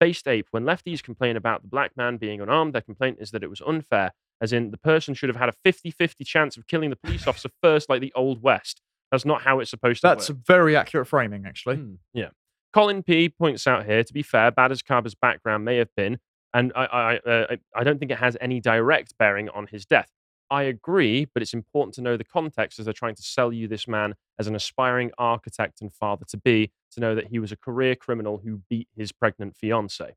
Based Ape, when lefties complain about the black man being unarmed, their complaint is that it was unfair, as in the person should have had a 50 50 chance of killing the police officer first, like the Old West. That's not how it's supposed to That's work. a very accurate framing, actually. Hmm. Yeah. Colin P points out here, to be fair, bad as Kaba's background may have been, and I, I, uh, I don't think it has any direct bearing on his death. I agree, but it's important to know the context as they're trying to sell you this man as an aspiring architect and father to be, to know that he was a career criminal who beat his pregnant fiance.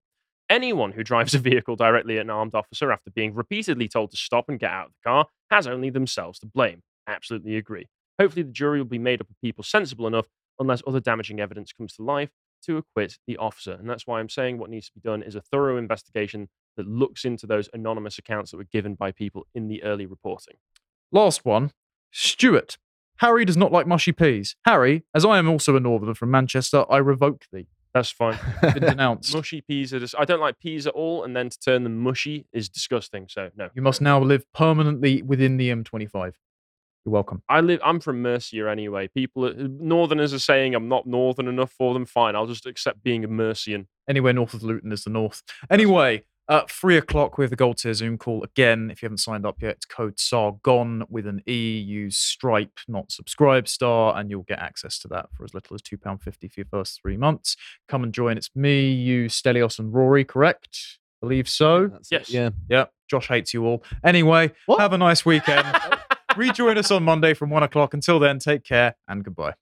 Anyone who drives a vehicle directly at an armed officer after being repeatedly told to stop and get out of the car has only themselves to blame. Absolutely agree. Hopefully, the jury will be made up of people sensible enough, unless other damaging evidence comes to life, to acquit the officer. And that's why I'm saying what needs to be done is a thorough investigation that looks into those anonymous accounts that were given by people in the early reporting. Last one, Stuart. Harry does not like mushy peas. Harry, as I am also a northerner from Manchester, I revoke thee. That's fine. Been denounced. mushy peas are just, I don't like peas at all, and then to turn them mushy is disgusting. So, no. You must now live permanently within the M25. You're welcome. I live. I'm from Mercia anyway. People, uh, Northerners are saying I'm not Northern enough for them. Fine, I'll just accept being a Mercian. Anywhere north of Luton is the north. Anyway, at three o'clock we have the Gold Tier Zoom call again. If you haven't signed up yet, it's code SARGON with an E. Use Stripe, not Subscribe Star, and you'll get access to that for as little as £2.50 for your first three months. Come and join. It's me, you, Stelios, and Rory, correct? Believe so. Yes. Yeah. Yeah. Josh hates you all. Anyway, have a nice weekend. Rejoin us on Monday from one o'clock. Until then, take care and goodbye.